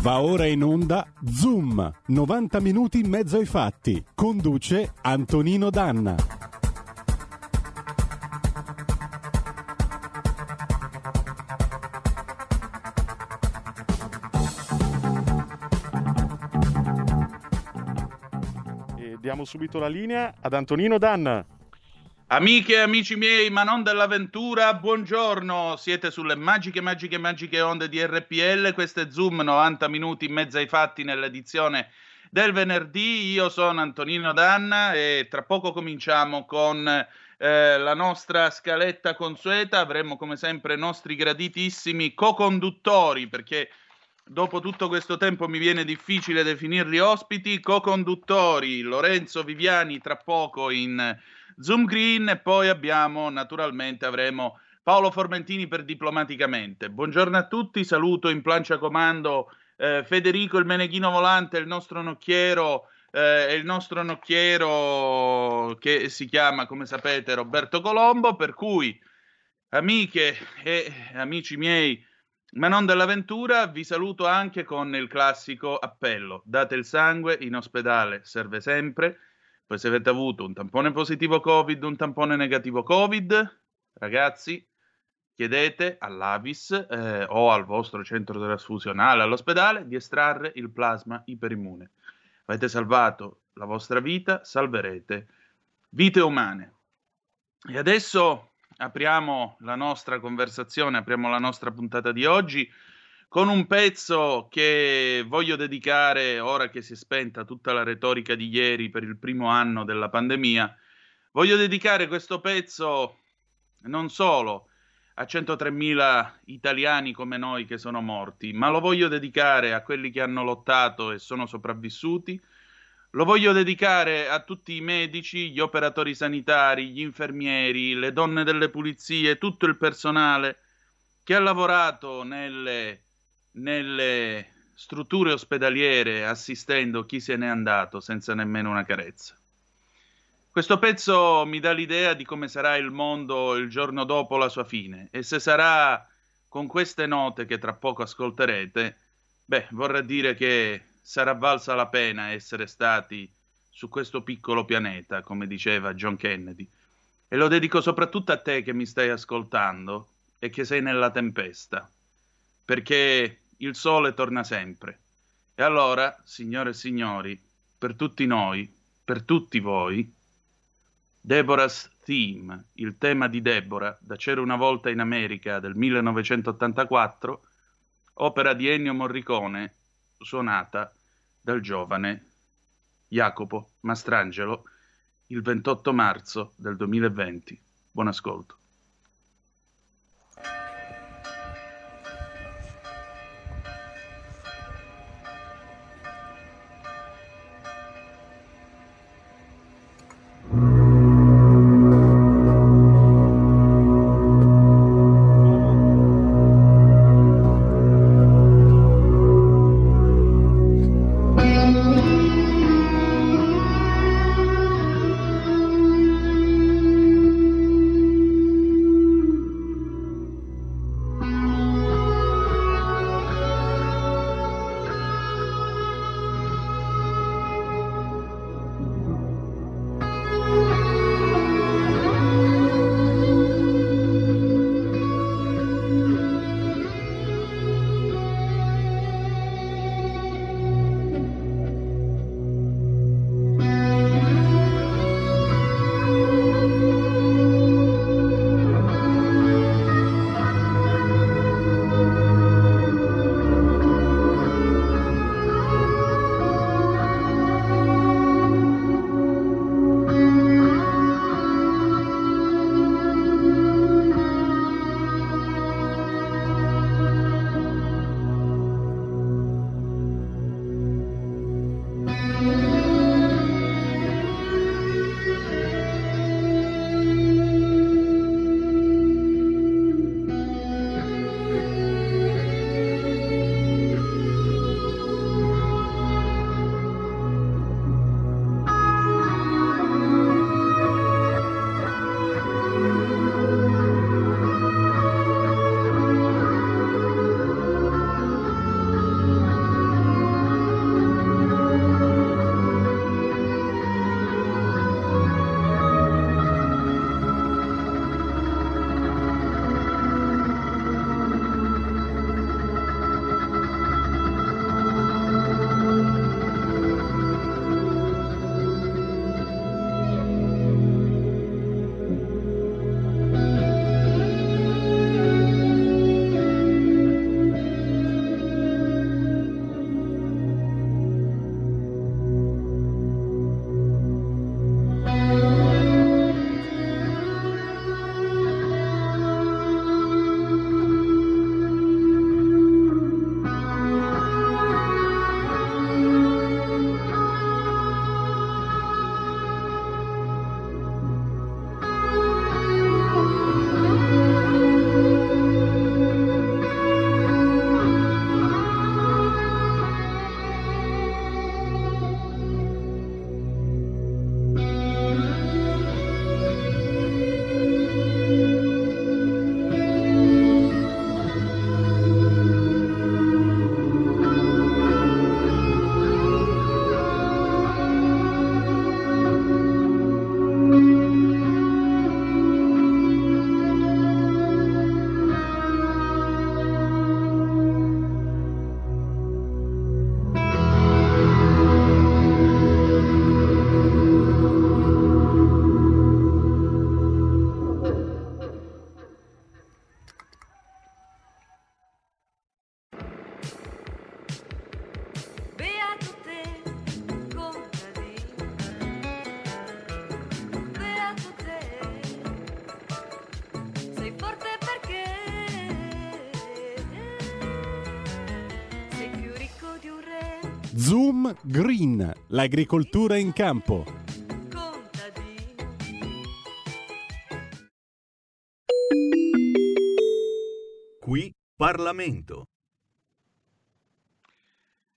Va ora in onda Zoom, 90 minuti in mezzo ai fatti. Conduce Antonino Danna. E diamo subito la linea ad Antonino Danna. Amiche e amici miei, ma non dell'avventura, buongiorno. Siete sulle magiche, magiche, magiche onde di RPL. Questo è Zoom, 90 minuti in mezzo ai fatti nell'edizione del venerdì. Io sono Antonino Danna e tra poco cominciamo con eh, la nostra scaletta consueta. Avremo come sempre i nostri graditissimi co-conduttori perché dopo tutto questo tempo mi viene difficile definirli ospiti. Co-conduttori Lorenzo Viviani tra poco in Zoom Green e poi abbiamo naturalmente avremo Paolo Formentini per Diplomaticamente. Buongiorno a tutti, saluto in plancia comando eh, Federico il Meneghino Volante, il nostro nocchiero eh, il nostro nocchiero che si chiama, come sapete, Roberto Colombo, per cui amiche e amici miei, ma non dell'avventura, vi saluto anche con il classico appello. Date il sangue, in ospedale serve sempre. Poi se avete avuto un tampone positivo Covid, un tampone negativo Covid, ragazzi, chiedete all'Avis eh, o al vostro centro trasfusionale, all'ospedale, di estrarre il plasma iperimmune. Avete salvato la vostra vita, salverete vite umane. E adesso apriamo la nostra conversazione, apriamo la nostra puntata di oggi con un pezzo che voglio dedicare, ora che si è spenta tutta la retorica di ieri per il primo anno della pandemia, voglio dedicare questo pezzo non solo a 103.000 italiani come noi che sono morti, ma lo voglio dedicare a quelli che hanno lottato e sono sopravvissuti, lo voglio dedicare a tutti i medici, gli operatori sanitari, gli infermieri, le donne delle pulizie, tutto il personale che ha lavorato nelle nelle strutture ospedaliere assistendo chi se n'è andato senza nemmeno una carezza. Questo pezzo mi dà l'idea di come sarà il mondo il giorno dopo la sua fine e se sarà con queste note che tra poco ascolterete, beh, vorrà dire che sarà valsa la pena essere stati su questo piccolo pianeta, come diceva John Kennedy. E lo dedico soprattutto a te che mi stai ascoltando e che sei nella tempesta, perché il sole torna sempre. E allora, signore e signori, per tutti noi, per tutti voi, Deborah's Theme, il tema di Deborah, da C'era una volta in America del 1984, opera di Ennio Morricone, suonata dal giovane Jacopo Mastrangelo il 28 marzo del 2020. Buon ascolto. L'agricoltura in campo. Qui Parlamento.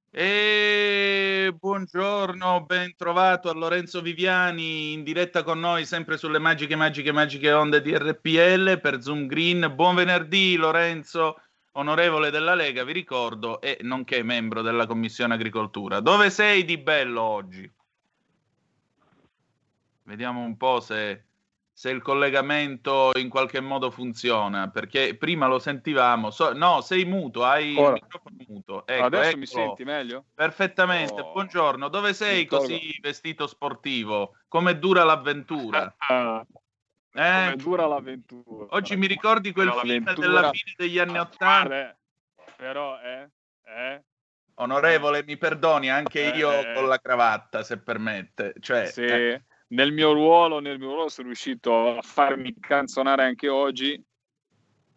E buongiorno, ben trovato a Lorenzo Viviani in diretta con noi sempre sulle magiche, magiche, magiche onde di RPL per Zoom Green. Buon venerdì Lorenzo, onorevole della Lega, vi ricordo, e nonché membro della Commissione Agricoltura. Dove sei di bello oggi? Vediamo un po' se se il collegamento in qualche modo funziona, perché prima lo sentivamo. So, no, sei muto, hai Ora. il microfono muto. Ecco, Adesso eccolo. mi senti meglio? Perfettamente. Oh. Buongiorno, dove sei così vestito sportivo? Come dura l'avventura? Eh? Come dura l'avventura? Oggi mi ricordi quel film della fine degli anni Ottanta? Però, eh, eh, Onorevole, mi perdoni anche io eh, con la cravatta, se permette. Cioè, sì. Eh nel mio ruolo, nel mio ruolo sono riuscito a farmi canzonare anche oggi.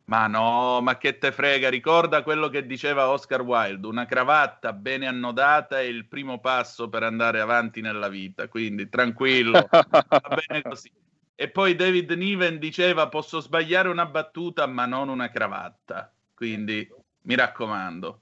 Ma no, ma che te frega, ricorda quello che diceva Oscar Wilde, una cravatta bene annodata è il primo passo per andare avanti nella vita, quindi tranquillo, va bene così. E poi David Niven diceva posso sbagliare una battuta ma non una cravatta, quindi mi raccomando.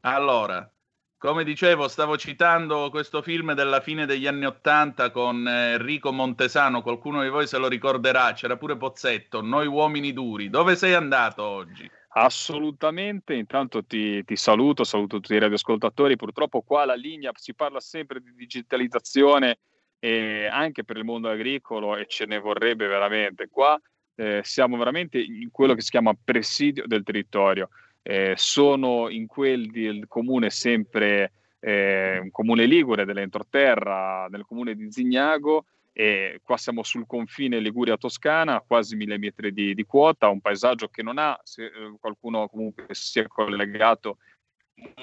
Allora, come dicevo, stavo citando questo film della fine degli anni Ottanta con eh, Enrico Montesano, qualcuno di voi se lo ricorderà, c'era pure Pozzetto, Noi uomini duri. Dove sei andato oggi? Assolutamente, intanto ti, ti, saluto, saluto tutti i radioascoltatori, purtroppo qua la linea si parla sempre di digitalizzazione e anche per il mondo agricolo e ce ne vorrebbe veramente. Qua eh, siamo veramente in quello che si chiama presidio del territorio eh, sono in quel del comune sempre eh, un comune ligure dell'entroterra, nel comune di Zignago, e qua siamo sul confine Liguria-Toscana, quasi mille metri di, di, quota, un paesaggio che non ha, se eh, qualcuno comunque si è collegato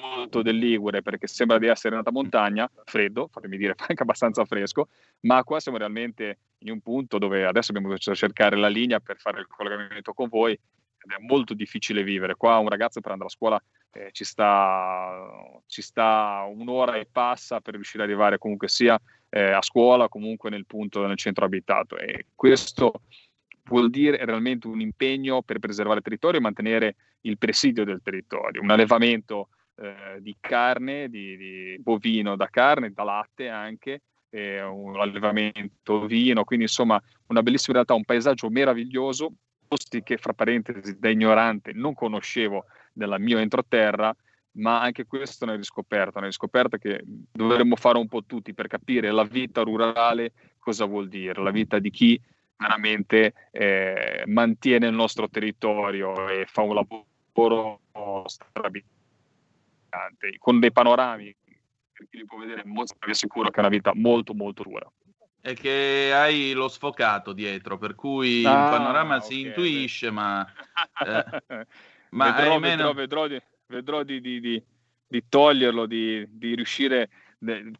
molto del Ligure perché sembra di essere nata montagna, freddo, fatemi dire anche abbastanza fresco, ma qua siamo realmente in un punto dove adesso abbiamo cominciato a cercare la linea per fare il collegamento con voi ed è molto difficile vivere. Qua un ragazzo per andare a scuola eh, ci, sta, ci, sta, un'ora e passa per riuscire ad arrivare comunque sia eh, a scuola, comunque nel punto, nel centro abitato. E questo vuol dire realmente un impegno per preservare il territorio e mantenere il presidio del territorio, un allevamento eh, di carne, di, di, bovino da carne, da latte anche, un allevamento vino, quindi insomma una bellissima realtà, un paesaggio meraviglioso posti che, fra parentesi, da ignorante non conoscevo nella mia entroterra, ma anche questo è una riscoperta, una riscoperta che dovremmo fare un po' tutti per capire la vita rurale cosa vuol dire, la vita di chi veramente eh, mantiene il nostro territorio e fa un lavoro strabiliante, con dei panorami per chi li può vedere, molto, vi assicuro che è una vita molto molto dura è che hai lo sfocato dietro, per cui ah, il panorama okay, si intuisce, beh. ma... Eh, ma vedrò, meno... vedrò, vedrò, vedrò di, di, di, di, toglierlo, di, riuscire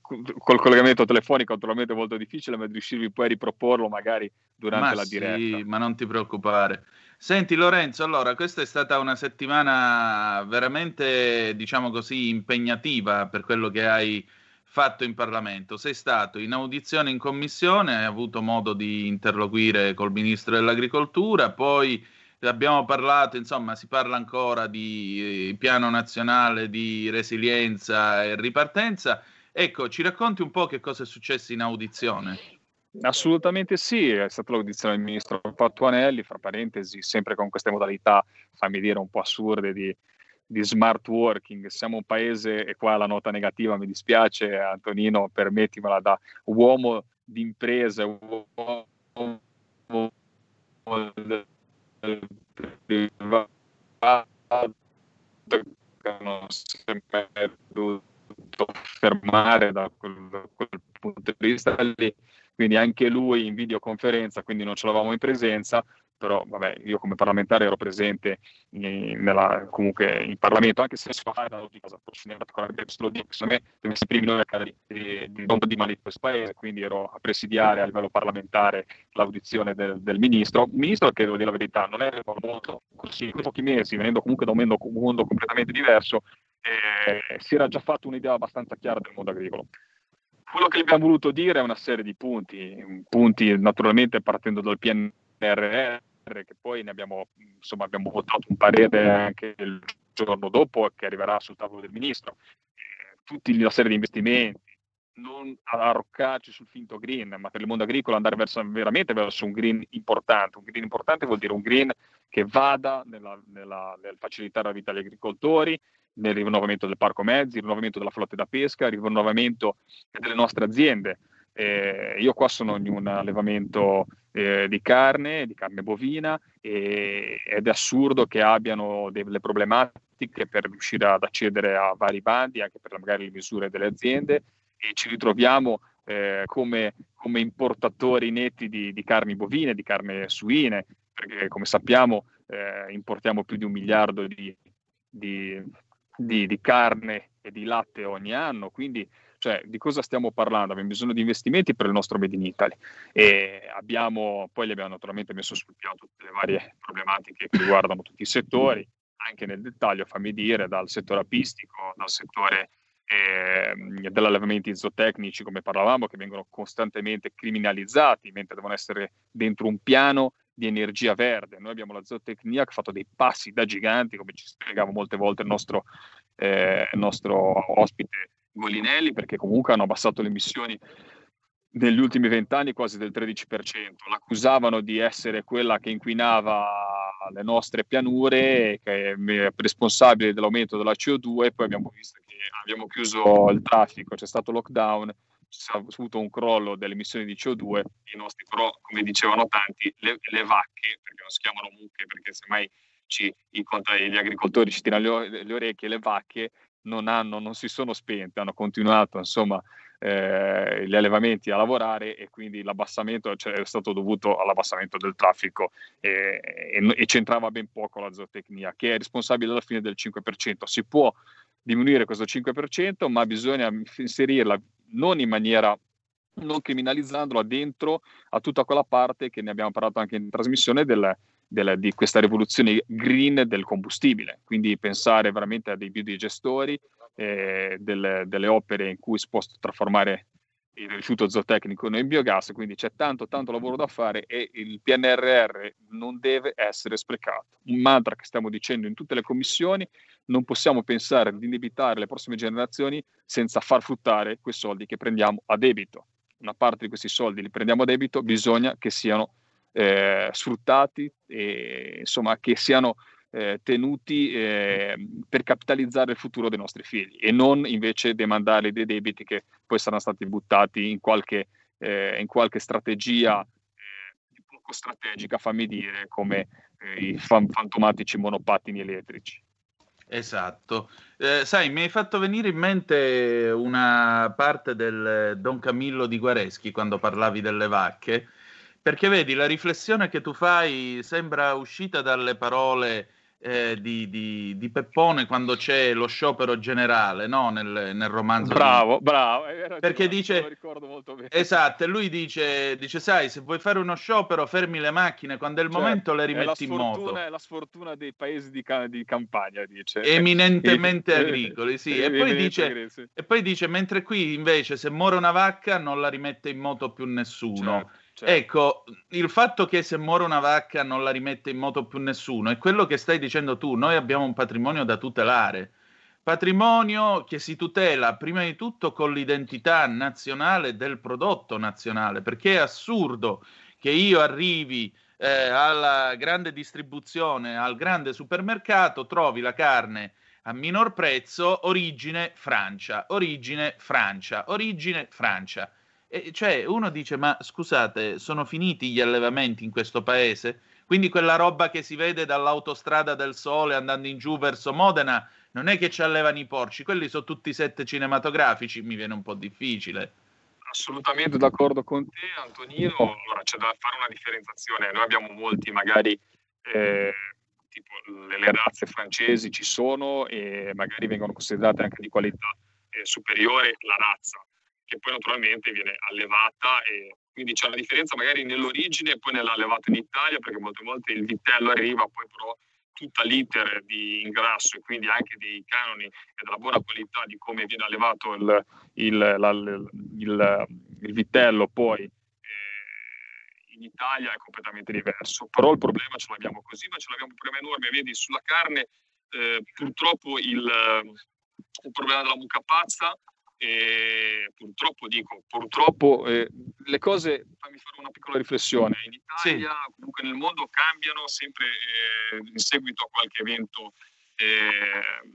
col collegamento telefonico naturalmente è molto difficile, ma di riuscirvi poi a riproporlo magari durante ma la diretta. Sì, ma non ti preoccupare. Senti Lorenzo, allora questa è stata una settimana veramente, diciamo così, impegnativa per quello che hai fatto in Parlamento. Sei stato in audizione in commissione, hai avuto modo di interloquire col Ministro dell'Agricoltura, poi abbiamo parlato, insomma, si parla ancora di eh, piano nazionale di resilienza e ripartenza. Ecco, ci racconti un po' che cosa è successo in audizione? Assolutamente sì, è stata l'audizione del ministro Fattuanelli, fra parentesi, sempre con queste modalità, fammi dire, un po' assurde di, di smart working. Siamo un paese, e qua la nota negativa mi dispiace, Antonino, permettimela, da uomo di imprese, uomo che non si è dovuto fermare da quel, da quel punto di vista lì quindi anche lui in videoconferenza, quindi non ce l'avamo in presenza, però vabbè, io come parlamentare ero presente in, nella, comunque in Parlamento, anche se si fa da di cosa, forse ne lo dico, secondo me deve essere primi noi di, di, di, di male di questo paese, quindi ero a presidiare a livello parlamentare l'audizione del, del ministro, ministro che devo dire la verità non è molto così, in pochi mesi, venendo comunque da un mondo, un mondo completamente diverso, eh, si era già fatto un'idea abbastanza chiara del mondo agricolo. Quello che abbiamo voluto dire è una serie di punti, punti naturalmente partendo dal PNRR, che poi ne abbiamo, insomma, abbiamo votato un parere anche il giorno dopo che arriverà sul tavolo del ministro. Eh, tutti la serie di investimenti, non arroccarci sul finto green, ma per il mondo agricolo andare verso, veramente verso un green importante. Un green importante vuol dire un green che vada nella, nella, nel facilitare la vita agli agricoltori, nel rinnovamento del parco mezzi, il rinnovamento della flotta da pesca, il rinnovamento delle nostre aziende. Eh, io qua sono in un allevamento eh, di carne, di carne bovina, e, ed è assurdo che abbiano delle problematiche per riuscire ad accedere a vari bandi, anche per magari le misure delle aziende, e ci ritroviamo eh, come, come, importatori netti di, di carni bovine, di carne suine, perché come sappiamo eh, importiamo più di un miliardo di, di, di, di, carne e di latte ogni anno, quindi cioè, di cosa stiamo parlando? Abbiamo bisogno di investimenti per il nostro Made in Italy e abbiamo, poi li abbiamo naturalmente messo sul piano tutte le varie problematiche che riguardano tutti i settori, anche nel dettaglio, fammi dire, dal settore apistico, dal settore eh, dell'allevamenti zootecnici, come parlavamo, che vengono costantemente criminalizzati, mentre devono essere dentro un piano di energia verde. Noi abbiamo la zootecnia che ha fatto dei passi da giganti, come ci spiegava molte volte il nostro, eh, nostro ospite Golinelli, perché comunque hanno abbassato le emissioni negli ultimi vent'anni quasi del 13%. L'accusavano di essere quella che inquinava le nostre pianure, che è responsabile dell'aumento della CO2 e poi abbiamo visto che abbiamo chiuso il traffico, c'è stato lockdown, c'è avuto un crollo delle emissioni di CO2, i nostri però, come dicevano tanti, le, le vacche, perché non si chiamano mucche, perché semmai ci, i, gli agricoltori ci tirano le, le orecchie, le vacche non, hanno, non si sono spente, hanno continuato insomma eh, gli allevamenti a lavorare e quindi l'abbassamento cioè, è stato dovuto all'abbassamento del traffico e, e, e, c'entrava ben poco la zootecnia che è responsabile alla fine del 5%. Si può diminuire questo 5% ma bisogna inserirla non in maniera non criminalizzandola dentro a tutta quella parte che ne abbiamo parlato anche in trasmissione del, del, di questa rivoluzione green del combustibile, quindi pensare veramente a dei biodigestori, eh, delle, delle, opere in cui si può trasformare il rifiuto zootecnico in biogas, quindi c'è tanto tanto lavoro da fare e il PNRR non deve essere sprecato. Un mantra che stiamo dicendo in tutte le commissioni, non possiamo pensare di indebitare le prossime generazioni senza far fruttare quei soldi che prendiamo a debito. Una parte di questi soldi li prendiamo a debito, bisogna che siano eh, sfruttati e insomma che siano eh, tenuti eh, per capitalizzare il futuro dei nostri figli e non invece demandarli dei debiti che poi saranno stati buttati in qualche, eh, in qualche strategia eh, poco strategica, fammi dire, come eh, i fan- fantomatici monopattini elettrici. Esatto. Eh, sai, mi hai fatto venire in mente una parte del Don Camillo di Guareschi quando parlavi delle vacche, perché vedi, la riflessione che tu fai sembra uscita dalle parole eh, di, di, di, Peppone quando c'è lo sciopero generale, no? nel, nel romanzo. Bravo, di... bravo. Perché dice... Esatto, e lui dice, dice, sai, se vuoi fare uno sciopero fermi le macchine, quando è il cioè, momento le rimetti in moto. È la sfortuna dei paesi di, ca- di campagna, dice. Eminentemente agricoli, sì. E poi, dice, e poi dice, mentre qui invece se muore una vacca non la rimette in moto più nessuno. Certo. Certo. Ecco, il fatto che se muore una vacca non la rimette in moto più nessuno è quello che stai dicendo tu. Noi abbiamo un patrimonio da tutelare. Patrimonio che si tutela prima di tutto con l'identità nazionale del prodotto nazionale, perché è assurdo che io arrivi eh, alla grande distribuzione, al grande supermercato, trovi la carne a minor prezzo, origine Francia, origine Francia, origine Francia e cioè, uno dice: Ma scusate, sono finiti gli allevamenti in questo paese? Quindi quella roba che si vede dall'autostrada del sole andando in giù verso Modena non è che ci allevano i porci, quelli sono tutti set cinematografici, mi viene un po' difficile. Assolutamente d'accordo con te, Antonino. Allora c'è da fare una differenziazione. Noi abbiamo molti, magari, eh, tipo le, razze francesi ci sono e magari vengono considerate anche di qualità eh, superiore la razza che poi naturalmente viene allevata e quindi c'è una differenza magari nell'origine e poi nell'allevata in Italia perché molte volte il vitello arriva poi però tutta l'iter di ingrasso e quindi anche dei canoni e della buona qualità di come viene allevato il, il, la, il, il vitello poi eh, in Italia è completamente diverso. Però il problema ce l'abbiamo così, ma ce l'abbiamo un problema enorme. Vedi, sulla carne eh, purtroppo il, il problema della mucca pazza e purtroppo dico, purtroppo eh, le cose, fammi fare una piccola riflessione, in Italia, sì. comunque nel mondo cambiano sempre eh, in seguito a qualche evento eh,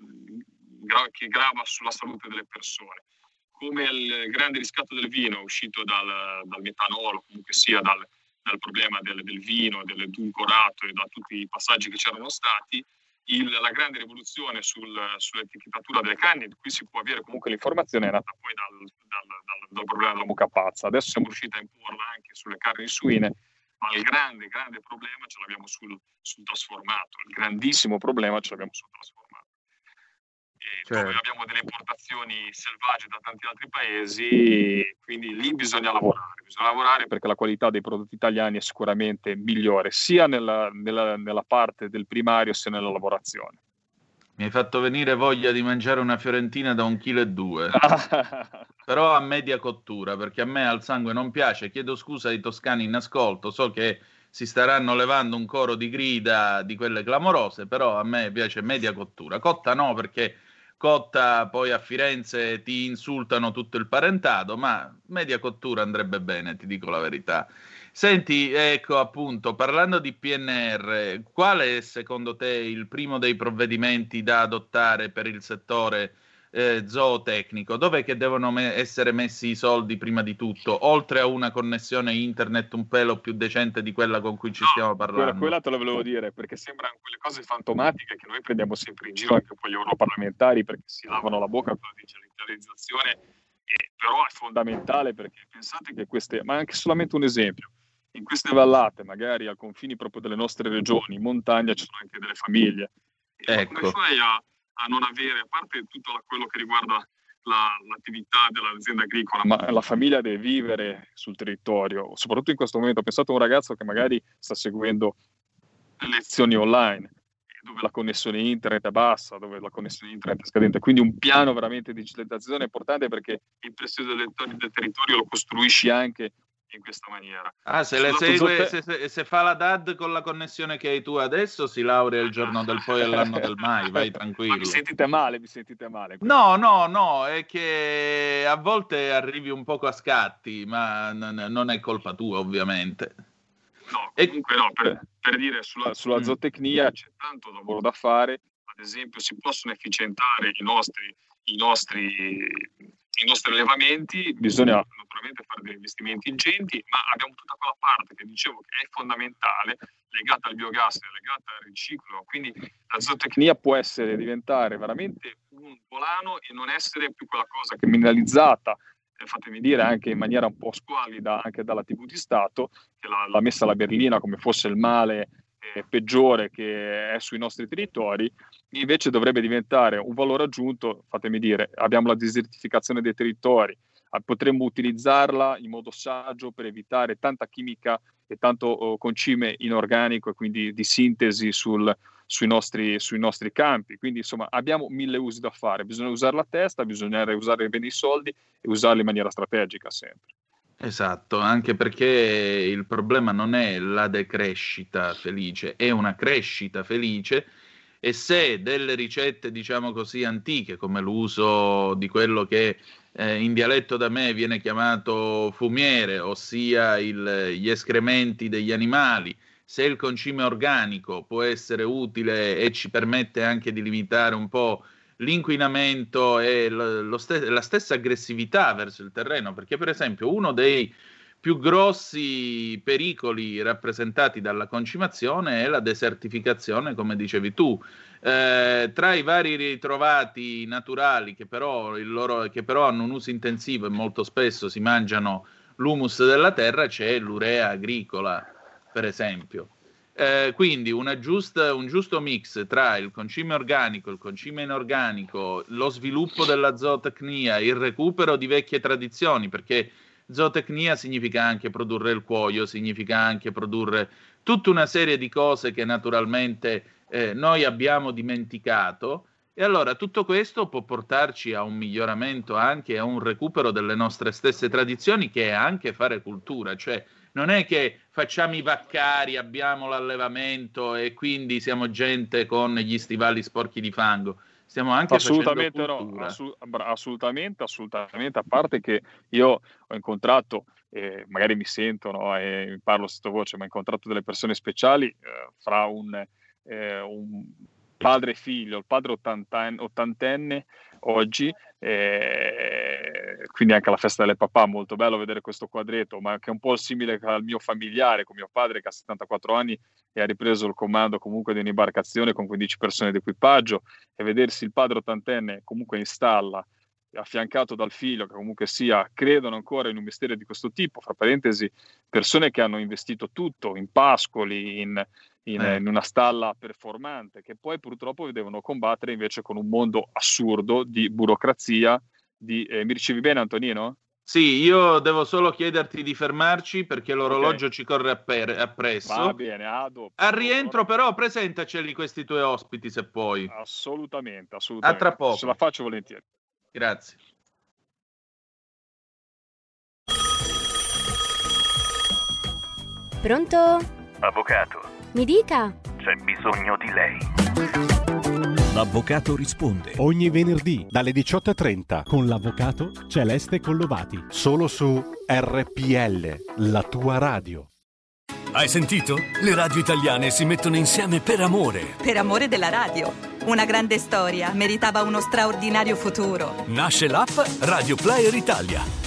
gra- che grava sulla salute delle persone, come il grande riscatto del vino uscito dal, dal metanolo, comunque sia dal, dal problema del, del vino, dell'edulcorato e da tutti i passaggi che c'erano stati, il, la grande rivoluzione sul, sull'etichettatura delle canne, qui si può avere comunque l'informazione, è nata poi dal, dal, dal, dal problema della mucca pazza. Adesso siamo riusciti a imporla anche sulle carni suine, ma il grande, grande problema ce l'abbiamo sul, sul trasformato, il grandissimo problema ce l'abbiamo sul trasformato certo. dove abbiamo delle importazioni selvagge da tanti altri paesi, quindi lì bisogna lavorare, bisogna lavorare perché la qualità dei prodotti italiani è sicuramente migliore, sia nella, nella, nella parte del primario sia nella lavorazione. Mi hai fatto venire voglia di mangiare una fiorentina da un chilo e due, però a media cottura, perché a me al sangue non piace. Chiedo scusa ai toscani in ascolto, so che si staranno levando un coro di grida di quelle clamorose, però a me piace media cottura. Cotta no, perché cotta poi a Firenze ti insultano tutto il parentato, ma media cottura andrebbe bene, ti dico la verità. Senti, ecco appunto, parlando di PNR, qual è secondo te il primo dei provvedimenti da adottare per il settore eh, zootecnico, dov'è che devono me- essere messi i soldi prima di tutto, oltre a una connessione internet un pelo più decente di quella con cui ci no, stiamo parlando? Quella, quella te lo volevo dire, perché sembrano quelle cose fantomatiche che noi prendiamo sempre in giro anche con gli europarlamentari, perché si lavano la bocca con la digitalizzazione, e, però è fondamentale perché pensate che queste, ma anche solamente un esempio, in queste vallate, magari ai confini proprio delle nostre regioni, in montagna ci sono anche delle famiglie. Ecco. Come fai a a non avere, a parte tutto quello che riguarda la, l'attività dell'azienda agricola, ma la famiglia deve vivere sul territorio, soprattutto in questo momento. Pensate a un ragazzo che magari sta seguendo lezioni online, dove la connessione internet è bassa, dove la connessione internet è scadente. Quindi un piano veramente di digitalizzazione è importante perché il presidio del, territorio lo costruisci anche in questa maniera. Ah, se, le segue, se, se, se, fa la DAD con la connessione che hai tu adesso, si laurea il giorno del poi e l'anno del mai, vai tranquillo. Ma mi sentite male, mi sentite male. No, no, no, è che a volte arrivi un poco a scatti, ma n- non è colpa tua, ovviamente. No, comunque no, per, per dire sulla, sulla mm. zootecnia c'è tanto lavoro da fare, ad esempio si possono efficientare i nostri, i nostri i nostri allevamenti, bisogna naturalmente fare degli investimenti ingenti, ma abbiamo tutta quella parte che dicevo che è fondamentale, legata al biogas, legata al riciclo, quindi la zootecnia può essere, diventare veramente un volano e non essere più quella cosa che mineralizzata, eh, fatemi dire anche in maniera un po' squallida anche dalla TV di Stato, che l'ha, l'ha messa alla berlina come fosse il male peggiore che è sui nostri territori, invece dovrebbe diventare un valore aggiunto, fatemi dire, abbiamo la desertificazione dei territori, potremmo utilizzarla in modo saggio per evitare tanta chimica e tanto oh, concime inorganico e quindi di sintesi sul, sui, nostri, sui, nostri, campi. Quindi insomma abbiamo mille usi da fare, bisogna usare la testa, bisogna usare bene i soldi e usarli in maniera strategica sempre. Esatto, anche perché il problema non è la decrescita felice, è una crescita felice e se delle ricette, diciamo così, antiche, come l'uso di quello che eh, in dialetto da me viene chiamato fumiere, ossia il, gli escrementi degli animali, se il concime organico può essere utile e ci permette anche di limitare un po' l'inquinamento e st- la stessa aggressività verso il terreno, perché per esempio uno dei più grossi pericoli rappresentati dalla concimazione è la desertificazione, come dicevi tu. Eh, tra i vari ritrovati naturali che però, loro, che però hanno un uso intensivo e molto spesso si mangiano l'humus della terra, c'è l'urea agricola, per esempio. Eh, quindi giusta, un giusto mix tra il concime organico, il concime inorganico, lo sviluppo della zootecnia, il recupero di vecchie tradizioni, perché zootecnia significa anche produrre il cuoio, significa anche produrre tutta una serie di cose che naturalmente eh, noi abbiamo dimenticato. E allora tutto questo può portarci a un miglioramento anche a un recupero delle nostre stesse tradizioni, che è anche fare cultura, cioè non è che facciamo i vaccari, abbiamo l'allevamento e quindi siamo gente con gli stivali sporchi di fango. Stiamo anche assolutamente no, assolutamente, assolutamente, a parte che io ho incontrato, eh, magari mi sentono e parlo sottovoce, ma ho incontrato delle persone speciali eh, fra un, eh, un padre e figlio, il padre ottantenne, ottantenne oggi, eh, quindi anche alla festa delle papà, molto bello vedere questo quadretto, ma che è un po' simile al mio familiare, con mio padre che ha 74 anni e ha ripreso il comando comunque di un'imbarcazione con 15 persone d'equipaggio e vedersi il padre ottantenne comunque in stalla affiancato dal figlio che comunque sia, credono ancora in un mistero di questo tipo, fra parentesi, persone che hanno investito tutto in pascoli, in, in, eh. in, una stalla performante, che poi purtroppo devono combattere invece con un mondo assurdo di burocrazia. Di, eh, mi ricevi bene, Antonino? Sì, io devo solo chiederti di fermarci perché l'orologio okay. ci corre appre- appresso. Va bene, a dopo. Al rientro, però, presentaceli questi tuoi ospiti se puoi. Assolutamente, assolutamente. A tra poco. Ce la faccio volentieri. Grazie. Pronto? Avvocato. Mi dica. C'è bisogno di lei. L'avvocato risponde ogni venerdì dalle 18.30 con l'avvocato Celeste Collovati. Solo su RPL, la tua radio. Hai sentito? Le radio italiane si mettono insieme per amore. Per amore della radio. Una grande storia meritava uno straordinario futuro. Nasce l'app Radio Player Italia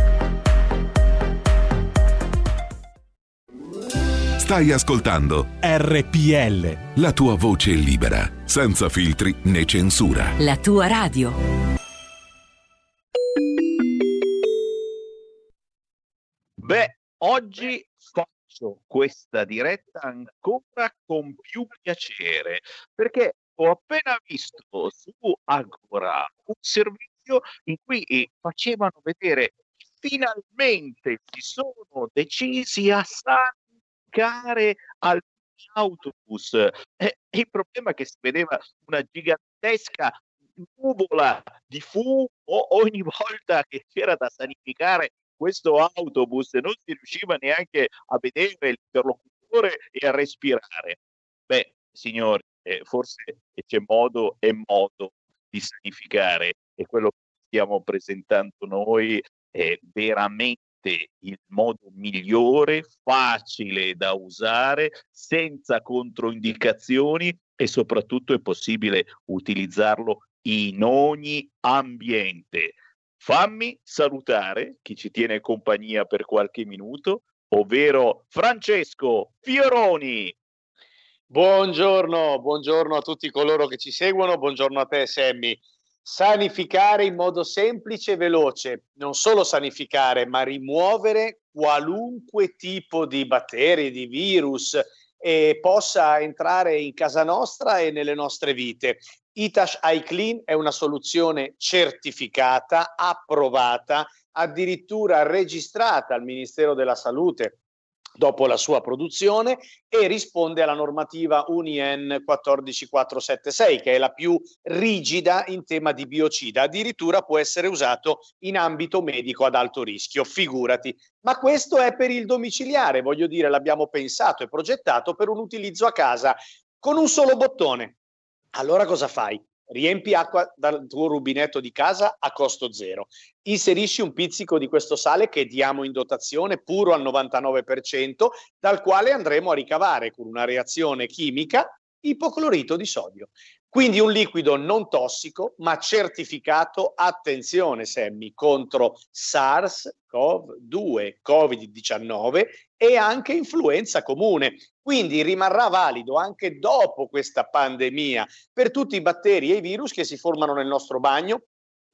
Stai ascoltando RPL. La tua voce libera, senza filtri né censura. La tua radio. Beh, oggi faccio questa diretta ancora con più piacere perché ho appena visto su Agora un servizio in cui facevano vedere finalmente si sono decisi a San applicare al autobus. Eh, il problema è che si vedeva una gigantesca nuvola di fumo ogni volta che c'era da sanificare questo autobus non si riusciva neanche a vedere l'interlocutore e a respirare. Beh, signori, eh, forse c'è modo e modo di sanificare e quello che stiamo presentando noi è veramente il modo migliore, facile da usare, senza controindicazioni e soprattutto è possibile utilizzarlo in ogni ambiente. Fammi salutare chi ci tiene compagnia per qualche minuto, ovvero Francesco Fioroni. Buongiorno, buongiorno a tutti coloro che ci seguono, buongiorno a te Sammy sanificare in modo semplice e veloce, non solo sanificare, ma rimuovere qualunque tipo di batteri, di virus e possa entrare in casa nostra e nelle nostre vite. Itash iClean è una soluzione certificata, approvata, addirittura registrata al Ministero della Salute dopo la sua produzione e risponde alla normativa UNIEN 14476 che è la più rigida in tema di biocida, addirittura può essere usato in ambito medico ad alto rischio, figurati. Ma questo è per il domiciliare, voglio dire, l'abbiamo pensato e progettato per un utilizzo a casa con un solo bottone. Allora cosa fai? Riempi acqua dal tuo rubinetto di casa a costo zero. Inserisci un pizzico di questo sale che diamo in dotazione puro al 99%, dal quale andremo a ricavare con una reazione chimica ipoclorito di sodio. Quindi un liquido non tossico, ma certificato, attenzione Semmi, contro SARS-CoV-2, Covid-19 e anche influenza comune. Quindi rimarrà valido anche dopo questa pandemia per tutti i batteri e i virus che si formano nel nostro bagno,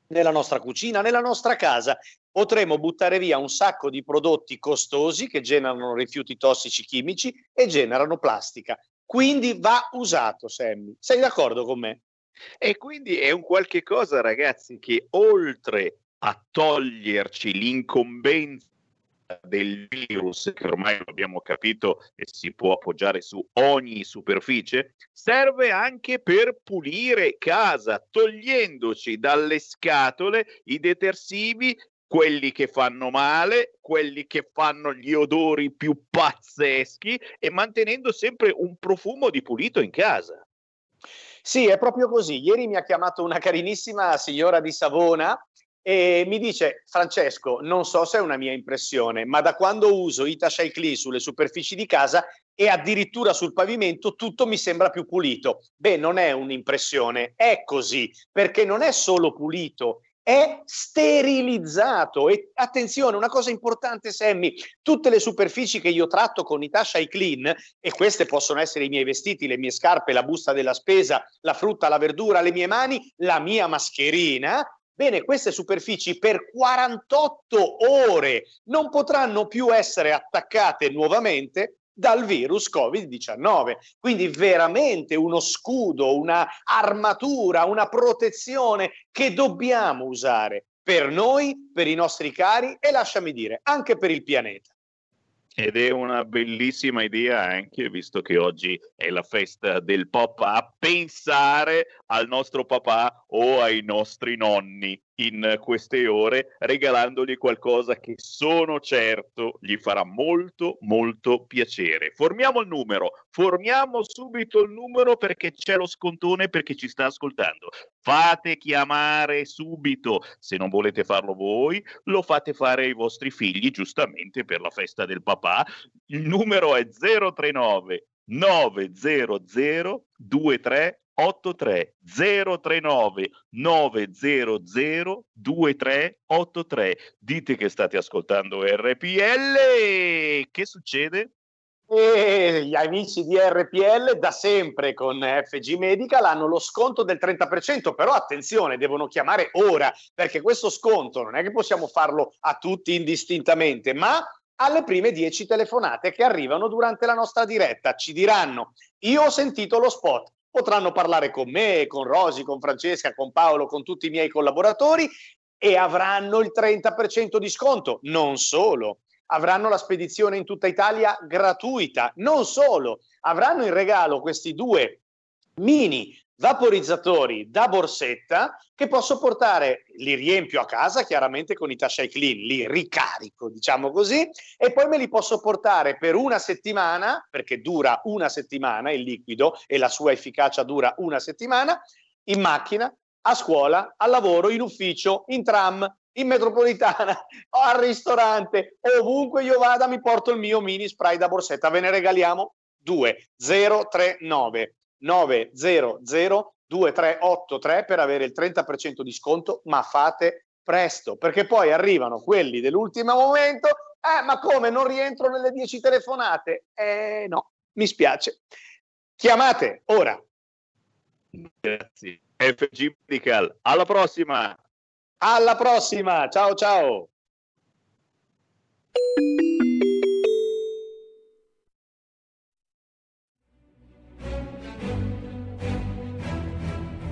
nella nostra cucina, nella nostra casa. Potremmo buttare via un sacco di prodotti costosi che generano rifiuti tossici chimici e generano plastica. Quindi va usato, Sammy. Sei d'accordo con me? E quindi è un qualche cosa, ragazzi, che oltre a toglierci l'incombenza del virus, che ormai abbiamo capito e si può appoggiare su ogni superficie, serve anche per pulire casa, togliendoci dalle scatole i detersivi quelli che fanno male, quelli che fanno gli odori più pazzeschi e mantenendo sempre un profumo di pulito in casa. Sì, è proprio così. Ieri mi ha chiamato una carinissima signora di Savona e mi dice Francesco, non so se è una mia impressione, ma da quando uso Ita Clean sulle superfici di casa e addirittura sul pavimento tutto mi sembra più pulito. Beh, non è un'impressione, è così, perché non è solo pulito, è sterilizzato. E attenzione, una cosa importante, Sammy, tutte le superfici che io tratto con i Tasha Clean, e queste possono essere i miei vestiti, le mie scarpe, la busta della spesa, la frutta, la verdura, le mie mani, la mia mascherina, Bene, queste superfici per 48 ore non potranno più essere attaccate nuovamente dal virus Covid-19. Quindi veramente uno scudo, una armatura, una protezione che dobbiamo usare per noi, per i nostri cari e lasciami dire, anche per il pianeta. Ed è una bellissima idea anche, visto che oggi è la festa del papà, pensare al nostro papà o ai nostri nonni in queste ore, regalandogli qualcosa che sono certo gli farà molto, molto piacere. Formiamo il numero, formiamo subito il numero perché c'è lo scontone perché ci sta ascoltando. Fate chiamare subito, se non volete farlo voi, lo fate fare ai vostri figli, giustamente per la festa del papà. Il numero è 039 900 23 83 039 900 2383 dite che state ascoltando RPL che succede? E gli amici di RPL da sempre con FG Medical hanno lo sconto del 30%, però attenzione, devono chiamare ora, perché questo sconto non è che possiamo farlo a tutti indistintamente, ma alle prime 10 telefonate che arrivano durante la nostra diretta. Ci diranno, io ho sentito lo spot, potranno parlare con me, con Rosi, con Francesca, con Paolo, con tutti i miei collaboratori e avranno il 30% di sconto. Non solo, avranno la spedizione in tutta Italia gratuita. Non solo, avranno in regalo questi due mini vaporizzatori da borsetta che posso portare, li riempio a casa chiaramente con i Tashai Clean, li ricarico diciamo così e poi me li posso portare per una settimana perché dura una settimana il liquido e la sua efficacia dura una settimana in macchina, a scuola, al lavoro, in ufficio, in tram, in metropolitana al ristorante, ovunque io vada mi porto il mio mini spray da borsetta, ve ne regaliamo due. 039 900 2383 per avere il 30% di sconto, ma fate presto, perché poi arrivano quelli dell'ultimo momento, eh, ma come non rientro nelle 10 telefonate? Eh no, mi spiace. Chiamate ora. Grazie. FG Medical, alla prossima. Alla prossima, ciao ciao.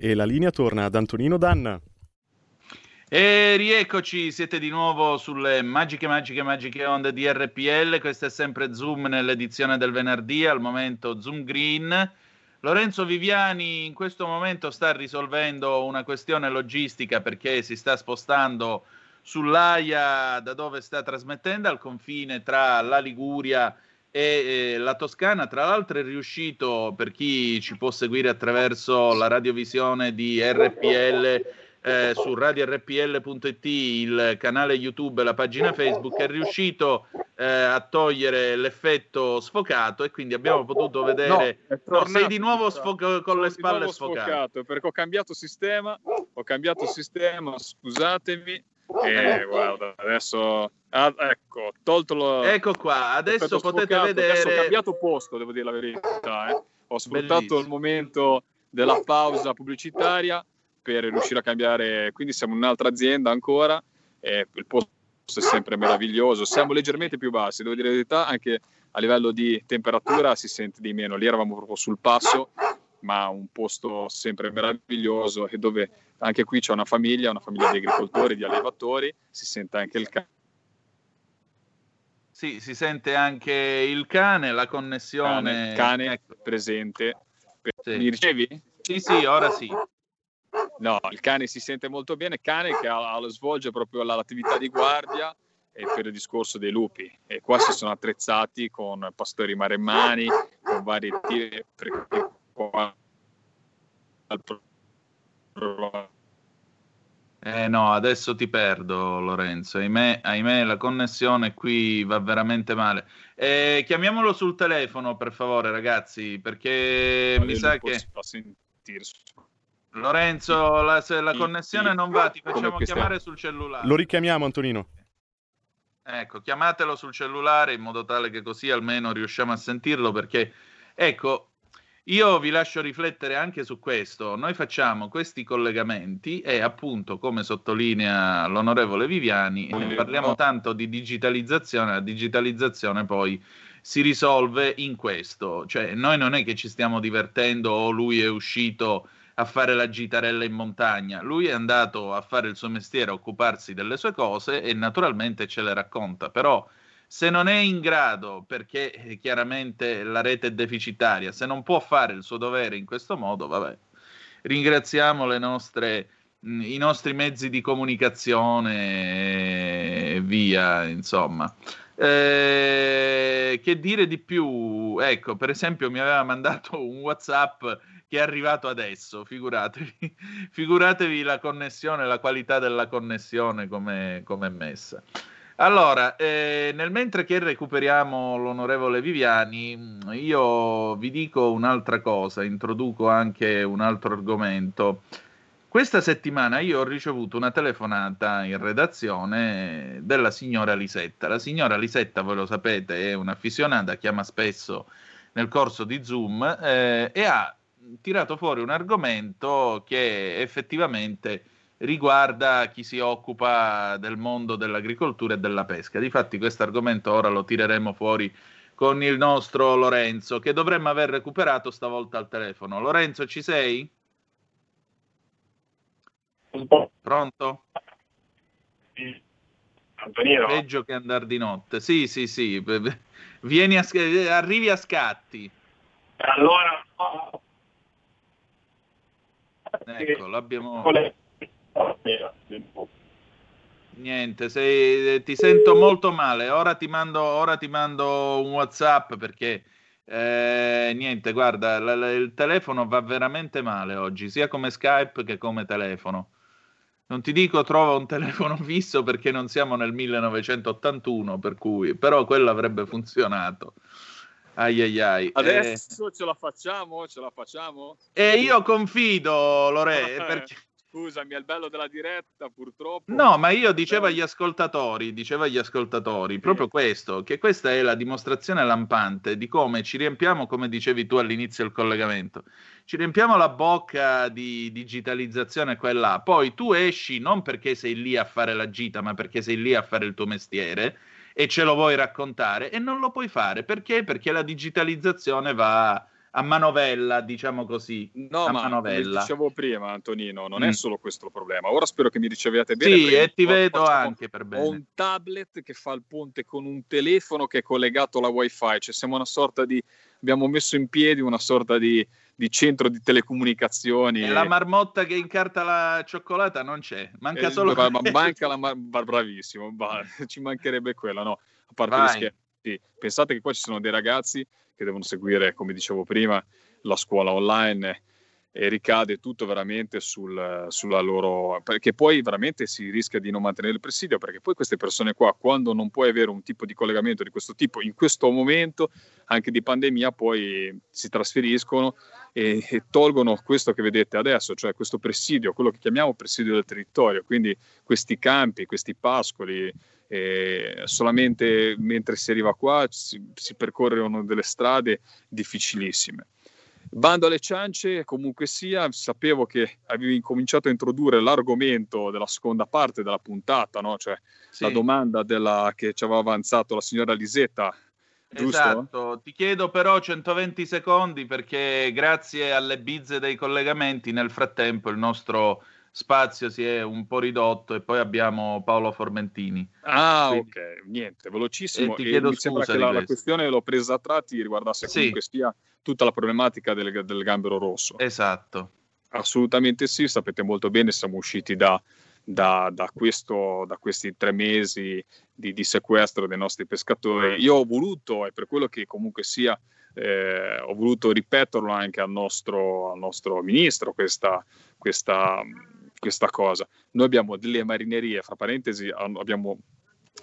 E la linea torna ad Antonino Danna. E rieccoci, siete di nuovo sulle magiche, magiche, magiche onde di RPL. Questo è sempre Zoom nell'edizione del venerdì, al momento Zoom Green. Lorenzo Viviani in questo momento sta risolvendo una questione logistica perché si sta spostando sull'AIA da dove sta trasmettendo al confine tra la Liguria e eh, la Toscana. Tra l'altro è riuscito, per chi ci può seguire attraverso la radiovisione di RPL, eh, su radiorpl.it, il canale YouTube e la pagina Facebook, è riuscito eh, a togliere l'effetto sfocato e quindi abbiamo potuto vedere... No, no sei di nuovo sfo- con le spalle sfocato. sfocato. Perché ho cambiato sistema, ho cambiato sistema, scusatemi. E guarda, adesso ah, ecco, tolto lo, Ecco qua, adesso potete sfocato, vedere. Adesso ho cambiato posto, devo dire la verità. Eh. Ho sfruttato Bellissimo. il momento della pausa pubblicitaria per riuscire a cambiare. Quindi siamo un'altra azienda ancora. E il posto è sempre meraviglioso. Siamo leggermente più bassi, devo dire la verità, anche a livello di temperatura si sente di meno. Lì eravamo proprio sul passo, ma un posto sempre meraviglioso e dove anche qui c'è una famiglia, una famiglia di agricoltori, di allevatori, si sente anche il cane. Sì, si sente anche il cane, la connessione. Cane, cane ecco. presente. Sì. Mi ricevi? Sì, sì, ora sì. No, il cane si sente molto bene, cane che ha, svolge proprio l'attività di guardia e per il discorso dei lupi. E qua si sono attrezzati con pastori maremmani, con vari tiri, perché qua eh no, adesso ti perdo Lorenzo, ahimè, ahimè la connessione qui va veramente male. Eh, chiamiamolo sul telefono per favore ragazzi, perché Vale, mi sa che... Lorenzo, la, se la connessione non va, ti facciamo chiamare sul cellulare. Lo richiamiamo Antonino. Ecco, chiamatelo sul cellulare in modo tale che così almeno riusciamo a sentirlo perché, ecco, io vi lascio riflettere anche su questo. Noi facciamo questi collegamenti e appunto, come sottolinea l'onorevole Viviani, parliamo tanto di digitalizzazione, la digitalizzazione poi si risolve in questo. Cioè, noi non è che ci stiamo divertendo o lui è uscito a fare la gitarella in montagna, lui è andato a fare il suo mestiere, a occuparsi delle sue cose e naturalmente ce le racconta, però se non è in grado, perché eh, chiaramente la rete è deficitaria, se non può fare il suo dovere in questo modo, vabbè, ringraziamo nostre, i nostri mezzi di comunicazione e via, insomma. Eh, che dire di più? Ecco, per esempio, mi aveva mandato un WhatsApp che è arrivato adesso, figuratevi, figuratevi la connessione, la qualità della connessione come è messa. Allora, eh, nel mentre che recuperiamo l'onorevole Viviani, io vi dico un'altra cosa, introduco anche un altro argomento. Questa settimana io ho ricevuto una telefonata in redazione della signora Lisetta. La signora Lisetta, voi lo sapete, è un'affisionata, chiama spesso nel corso di Zoom eh, e ha tirato fuori un argomento che effettivamente riguarda chi si occupa del mondo dell'agricoltura e della pesca. Difatti questo argomento ora lo tireremo fuori con il nostro Lorenzo, che dovremmo aver recuperato stavolta al telefono. Lorenzo, ci sei? Pronto? Sì. Antonino? Peggio che andare di notte. Sì, sì, sì. Vieni a, arrivi a scatti. Allora... Ecco, l'abbiamo... Niente, sei, ti sento molto male. Ora ti mando, ora ti mando un WhatsApp perché eh, niente, guarda, l- l- il telefono va veramente male oggi, sia come Skype che come telefono. Non ti dico trova un telefono fisso perché non siamo nel 1981, per cui, però quello avrebbe funzionato. Ai ai ai. Adesso eh, ce la facciamo? Ce la facciamo? E io confido, Lore, perché Scusami, è il bello della diretta, purtroppo. No, ma io dicevo agli ascoltatori, dicevo agli ascoltatori sì. proprio questo, che questa è la dimostrazione lampante di come ci riempiamo, come dicevi tu all'inizio del collegamento, ci riempiamo la bocca di digitalizzazione qua e là, poi tu esci non perché sei lì a fare la gita, ma perché sei lì a fare il tuo mestiere e ce lo vuoi raccontare e non lo puoi fare perché? Perché la digitalizzazione va a manovella, diciamo così. No, a ma manovella. dicevo prima, Antonino, non Mm. è solo questo il problema. Ora spero che mi riceviate bene. Sì, e ti vedo anche per Ho bene. un tablet che fa il ponte con un telefono che è collegato alla wifi, cioè siamo una sorta di abbiamo messo in piedi una sorta di, di centro di telecomunicazioni. E la marmotta che incarta la cioccolata non c'è, manca Eh, solo ma- ma manca la mar- ma- bravissimo, va, ci mancherebbe quella, no? A parte gli Vai. scherzi. Pensate che qua ci sono dei ragazzi che devono seguire, come dicevo prima, la scuola online e ricade tutto veramente sul- sulla loro perché poi veramente si rischia di non mantenere il presidio perché poi queste persone qua quando non puoi avere un tipo di collegamento di questo tipo in questo momento anche di pandemia poi si trasferiscono e, e tolgono questo che vedete adesso cioè questo presidio quello che chiamiamo presidio del territorio. Quindi questi campi questi pascoli eh, solamente mentre si arriva qua si, si percorrono delle strade difficilissime Bando alle ciance, comunque sia, sapevo che avevi incominciato a introdurre l'argomento della seconda parte della puntata, no? cioè Sì. la domanda della, che ci aveva avanzato la signora Lisetta, giusto? Esatto, ti chiedo però 120 secondi perché grazie alle bizze dei collegamenti nel frattempo il nostro spazio si è un po' ridotto e poi abbiamo Paolo Formentini. Ah, Quindi- ok, niente, velocissimo. E ti E chiedo sembra scusa che la, la questione l'ho presa a tratti riguardasse Sì. comunque sia tutta la problematica del, del gambero rosso. Esatto. Assolutamente sì, sapete molto bene, siamo usciti da, da- da questo, da questi tre mesi di, di sequestro dei nostri pescatori. Io ho voluto, e per quello che comunque sia, eh, ho voluto ripeterlo anche al nostro, al nostro ministro, questa, questa, questa cosa. Noi abbiamo delle marinerie, fra parentesi, abbiamo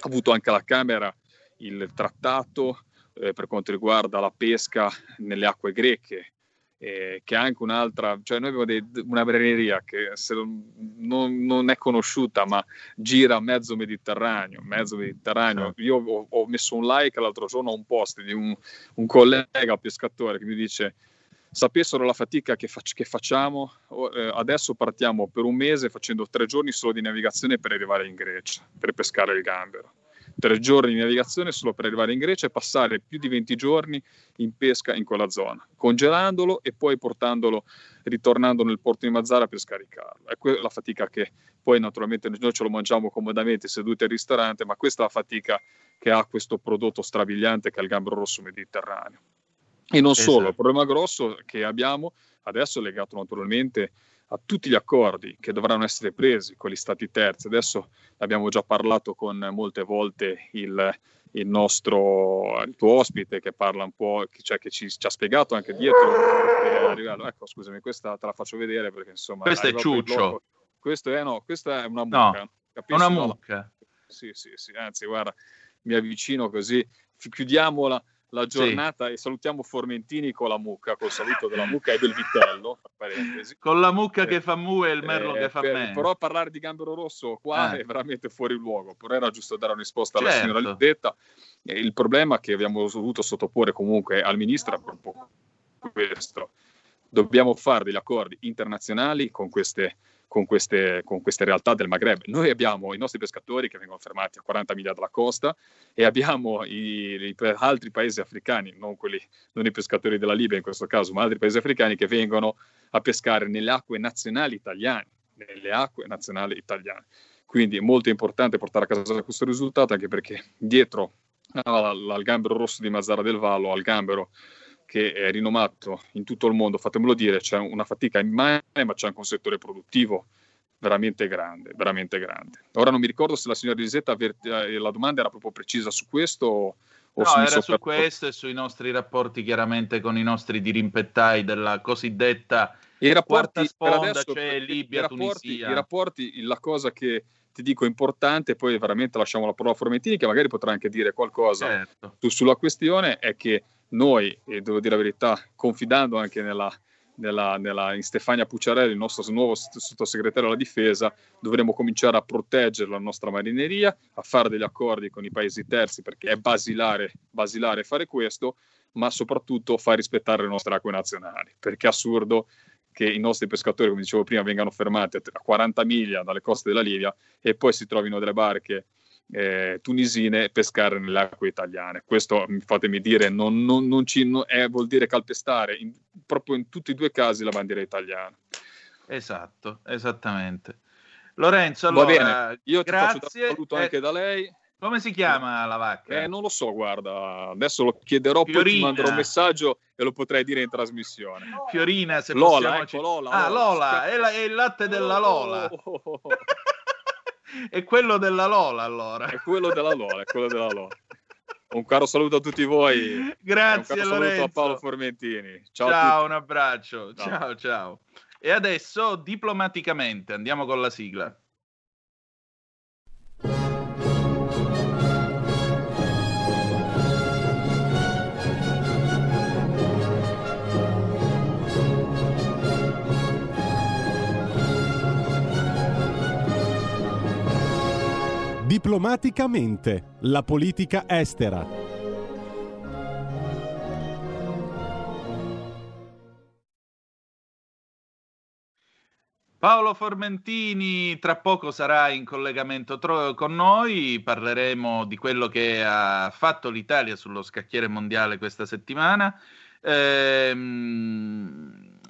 avuto anche alla Camera il trattato eh, per quanto riguarda la pesca nelle acque greche, eh, che è anche un'altra, cioè noi abbiamo dei- una marineria che non- non è conosciuta, ma gira mezzo Mediterraneo, mezzo Mediterraneo. Io ho, ho messo un like l'altro giorno a un post di un, un collega pescatore che mi dice sapessero la fatica che, fac- che facciamo, eh, adesso partiamo per un mese facendo tre giorni solo di navigazione per arrivare in Grecia, per pescare il gambero. Tre giorni di navigazione solo per arrivare in Grecia e passare più di 20 giorni in pesca in quella zona, congelandolo e poi portandolo, ritornando nel porto di Mazzara per scaricarlo. È que- la fatica che poi naturalmente noi ce lo mangiamo comodamente seduti al ristorante, ma questa è la fatica che ha questo prodotto strabiliante che è il gambero rosso mediterraneo. E non solo, Esatto. il problema grosso che abbiamo adesso è legato naturalmente a tutti gli accordi che dovranno essere presi con gli stati terzi. Adesso abbiamo già parlato con molte volte il, il nostro il tuo ospite che parla un po', cioè che ci, ci ha spiegato anche dietro. ecco, scusami, questa te la faccio vedere perché insomma. Questo è Ciuccio. Questo è, no, questa è una No, mucca. Capisci? una No, mucca. sì, sì, sì, anzi, guarda, mi avvicino così, Fi- chiudiamo la, giornata e salutiamo Formentini con la mucca, col saluto della mucca e del vitello. Con la mucca che fa mu e il merlo Eh, che fa per- me. Però parlare di gambero rosso qua Eh. è veramente fuori luogo, però era giusto dare una risposta alla Certo. signora Lidetta. E il problema che abbiamo dovuto sottoporre comunque al ministro è proprio questo. Dobbiamo fare degli accordi internazionali con queste, con queste, con queste realtà del Maghreb. Noi abbiamo i nostri pescatori che vengono fermati a 40 miglia dalla costa e abbiamo i, i altri paesi africani, non, quelli, non i pescatori della Libia in questo caso, ma altri paesi africani che vengono a pescare nelle acque nazionali italiane, nelle acque nazionali italiane. Quindi è molto importante portare a casa questo risultato anche perché dietro al, al gambero rosso di Mazzara del Vallo, al gambero che è rinomato in tutto il mondo, fatemelo dire, c'è una fatica immane, ma c'è anche un settore produttivo veramente grande, veramente grande. Ora non mi ricordo se la signora avvert- eh, la domanda era proprio precisa su questo o, No, era su questo e sui nostri rapporti chiaramente con i nostri dirimpettai della cosiddetta I quarta rapporti per sponda, adesso, cioè i Libia, rapporti, Tunisia. i rapporti, la cosa che ti dico importante, poi veramente lasciamo la parola a Formentini che magari potrà anche dire qualcosa Certo. su- sulla questione, è che noi, e devo dire la verità, confidando anche nella, nella- nella- in Stefania Pucciarelli, il nostro nuovo sott- sottosegretario alla difesa, dovremo cominciare a proteggere la nostra marineria, a fare degli accordi con i paesi terzi, perché è basilare, basilare fare questo, ma soprattutto far rispettare le nostre acque nazionali, perché è assurdo che i nostri pescatori, come dicevo prima, vengano fermati a 40 miglia dalle coste della Libia e poi si trovino delle barche eh, tunisine pescare nelle acque italiane. Questo, fatemi dire, non, non, non ci, è, vuol dire calpestare in, proprio in tutti e due casi la bandiera italiana. Esatto, esattamente. Lorenzo, allora, Va bene, io grazie. ti faccio un saluto anche eh, da lei. Come si chiama la vacca? Eh, non lo so, guarda, adesso lo chiederò, Fiorina. poi ti manderò un messaggio e lo potrei dire in trasmissione. Fiorina, se Lola, possiamo... ecco, Lola, Ah, Lola. Lola, è, la- è il latte della Lola. è quello della Lola, allora. È quello della Lola, è quello della Lola. Un caro saluto a tutti voi. Grazie, un caro Lorenzo. saluto a Paolo Formentini. Ciao, Ciao, un abbraccio. Ciao. ciao, ciao. E adesso, diplomaticamente, andiamo con la sigla. Diplomaticamente, la politica estera. Paolo Formentini tra poco sarà in collegamento tro- con noi, parleremo di quello che ha fatto l'Italia sullo scacchiere mondiale questa settimana. Ehm,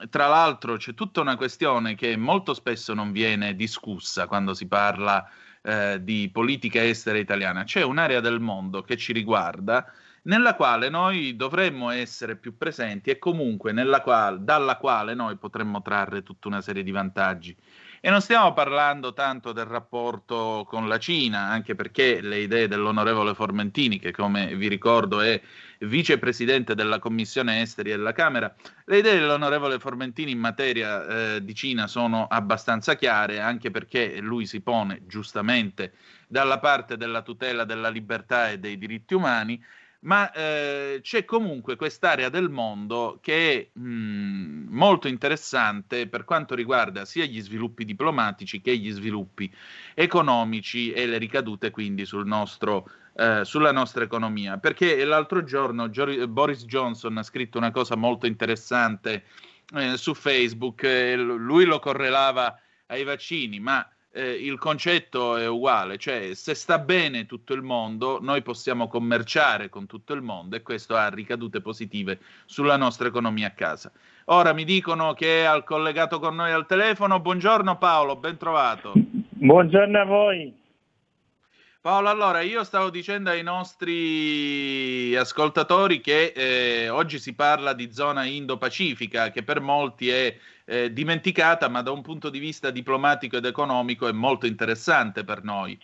tra l'altro c'è tutta una questione che molto spesso non viene discussa quando si parla eh, di politica estera italiana. C'è un'area del mondo che ci riguarda nella quale noi dovremmo essere più presenti e comunque nella qual- dalla quale noi potremmo trarre tutta una serie di vantaggi. E non stiamo parlando tanto del rapporto con la Cina, anche perché le idee dell'onorevole Formentini, che come vi ricordo è vicepresidente della Commissione Esteri della Camera, le idee dell'onorevole Formentini in materia eh, di Cina sono abbastanza chiare, anche perché lui si pone giustamente dalla parte della tutela della libertà e dei diritti umani, ma eh, c'è comunque quest'area del mondo che mh, molto interessante per quanto riguarda sia gli sviluppi diplomatici che gli sviluppi economici e le ricadute quindi sul nostro, eh, sulla nostra economia. Perché l'altro giorno Gio- Boris Johnson ha scritto una cosa molto interessante eh, su Facebook, eh, lui lo correlava ai vaccini, ma eh, il concetto è uguale, cioè se sta bene tutto il mondo, noi possiamo commerciare con tutto il mondo e questo ha ricadute positive sulla nostra economia a casa. Ora mi dicono che è al collegato con noi al telefono. Buongiorno Paolo, ben trovato. Buongiorno a voi. Paolo, allora io stavo dicendo ai nostri ascoltatori che eh, oggi si parla di zona Indo-Pacifica, che per molti è eh, dimenticata, ma da un punto di vista diplomatico ed economico è molto interessante per noi.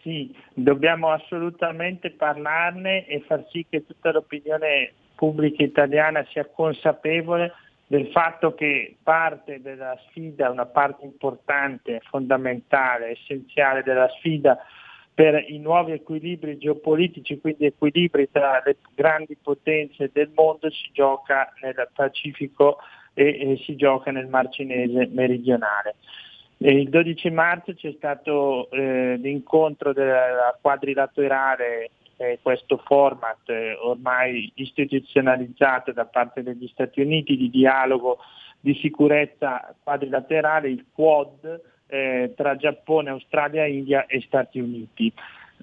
Sì, dobbiamo assolutamente parlarne e far sì che tutta l'opinione pubblica italiana sia consapevole del fatto che parte della sfida, una parte importante, fondamentale, essenziale della sfida per i nuovi equilibri geopolitici, quindi equilibri tra le grandi potenze del mondo, si gioca nel Pacifico e, e si gioca nel Mar Cinese meridionale. Il 12 marzo c'è stato eh, l'incontro della quadrilaterale, eh, questo format eh, ormai istituzionalizzato da parte degli Stati Uniti di dialogo di sicurezza quadrilaterale, il Quad, eh, tra Giappone, Australia, India e Stati Uniti.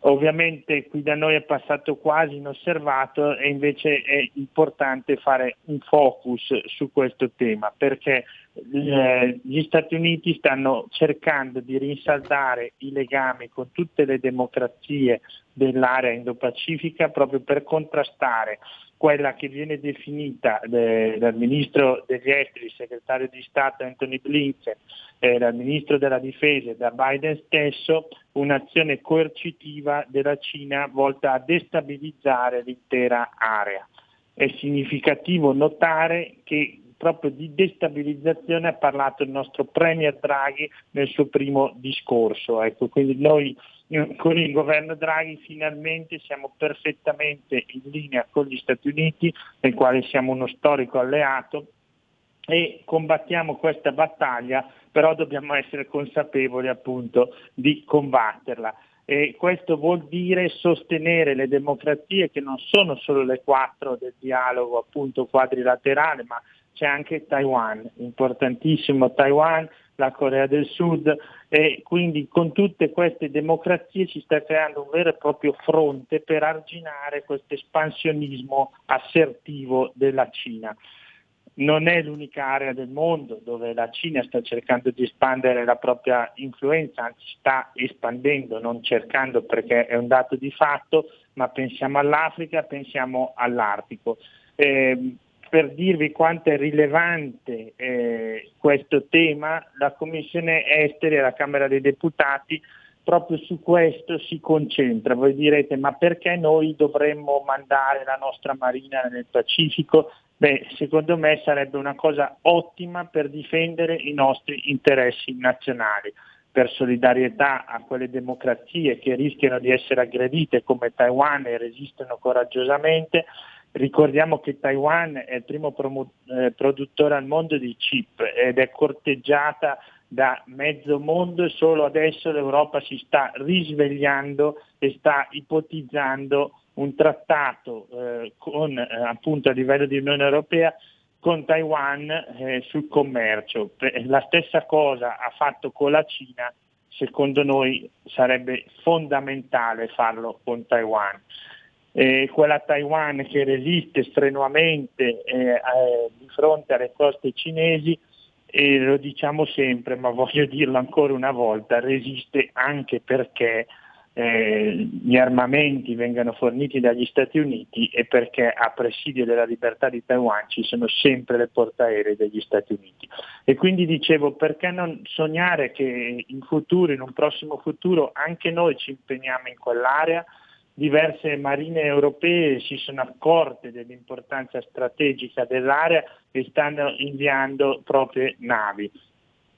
Ovviamente qui da noi è passato quasi inosservato e invece è importante fare un focus su questo tema perché gli Stati Uniti stanno cercando di rinsaldare i legami con tutte le democrazie dell'area Indo-Pacifica proprio per contrastare quella che viene definita eh, dal ministro degli esteri, il segretario di Stato Anthony Blinken, eh, dal ministro della difesa e da Biden stesso, un'azione coercitiva della Cina volta a destabilizzare l'intera area. È significativo notare che proprio di destabilizzazione ha parlato il nostro Premier Draghi nel suo primo discorso. Ecco, quindi noi con il governo Draghi finalmente siamo perfettamente in linea con gli Stati Uniti, nel quale siamo uno storico alleato e combattiamo questa battaglia, però dobbiamo essere consapevoli appunto di combatterla. E questo vuol dire sostenere le democrazie che non sono solo le quattro del dialogo appunto quadrilaterale, ma c'è anche Taiwan, importantissimo Taiwan la Corea del Sud e quindi con tutte queste democrazie si sta creando un vero e proprio fronte per arginare questo espansionismo assertivo della Cina non è l'unica area del mondo dove la Cina sta cercando di espandere la propria influenza, anzi sta espandendo, non cercando perché è un dato di fatto, ma pensiamo all'Africa, pensiamo all'Artico. Eh, per dirvi quanto è rilevante eh, questo tema, la Commissione Esteri e la Camera dei Deputati proprio su questo si concentra. Voi direte ma perché noi dovremmo mandare la nostra marina nel Pacifico? Beh, secondo me sarebbe una cosa ottima per difendere i nostri interessi nazionali, per solidarietà a quelle democrazie che rischiano di essere aggredite come Taiwan e resistono coraggiosamente. Ricordiamo che Taiwan è il primo promo- eh, produttore al mondo di chip ed è corteggiata da mezzo mondo e solo adesso l'Europa si sta risvegliando e sta ipotizzando un trattato eh, con, eh, appunto a livello di Unione Europea con Taiwan eh, sul commercio. La stessa cosa ha fatto con la Cina, secondo noi sarebbe fondamentale farlo con Taiwan. Eh, quella Taiwan che resiste strenuamente eh, eh, di fronte alle coste cinesi e lo diciamo sempre, ma voglio dirlo ancora una volta, resiste anche perché eh, gli armamenti vengano forniti dagli Stati Uniti e perché a presidio della libertà di Taiwan ci sono sempre le portaerei degli Stati Uniti. E quindi dicevo, perché non sognare che in futuro, in un prossimo futuro, anche noi ci impegniamo in quell'area? Diverse marine europee si sono accorte dell'importanza strategica dell'area e stanno inviando proprie navi.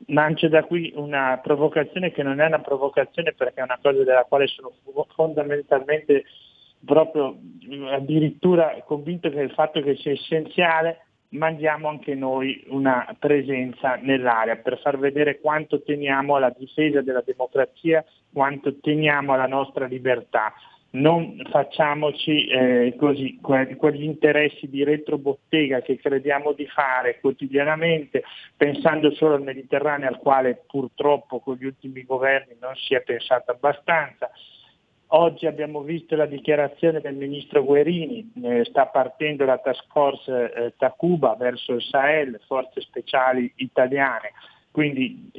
Lancio da qui una provocazione che non è una provocazione perché è una cosa della quale sono fondamentalmente proprio addirittura convinto che il fatto che sia essenziale mandiamo anche noi una presenza nell'area per far vedere quanto teniamo alla difesa della democrazia, quanto teniamo alla nostra libertà non facciamoci eh, così, que- quegli interessi di retrobottega che crediamo di fare quotidianamente, pensando solo al Mediterraneo al quale purtroppo con gli ultimi governi non si è pensato abbastanza. Oggi abbiamo visto la dichiarazione del ministro Guerini, eh, sta partendo la task force eh, Tacuba verso il Sahel, forze speciali italiane. Quindi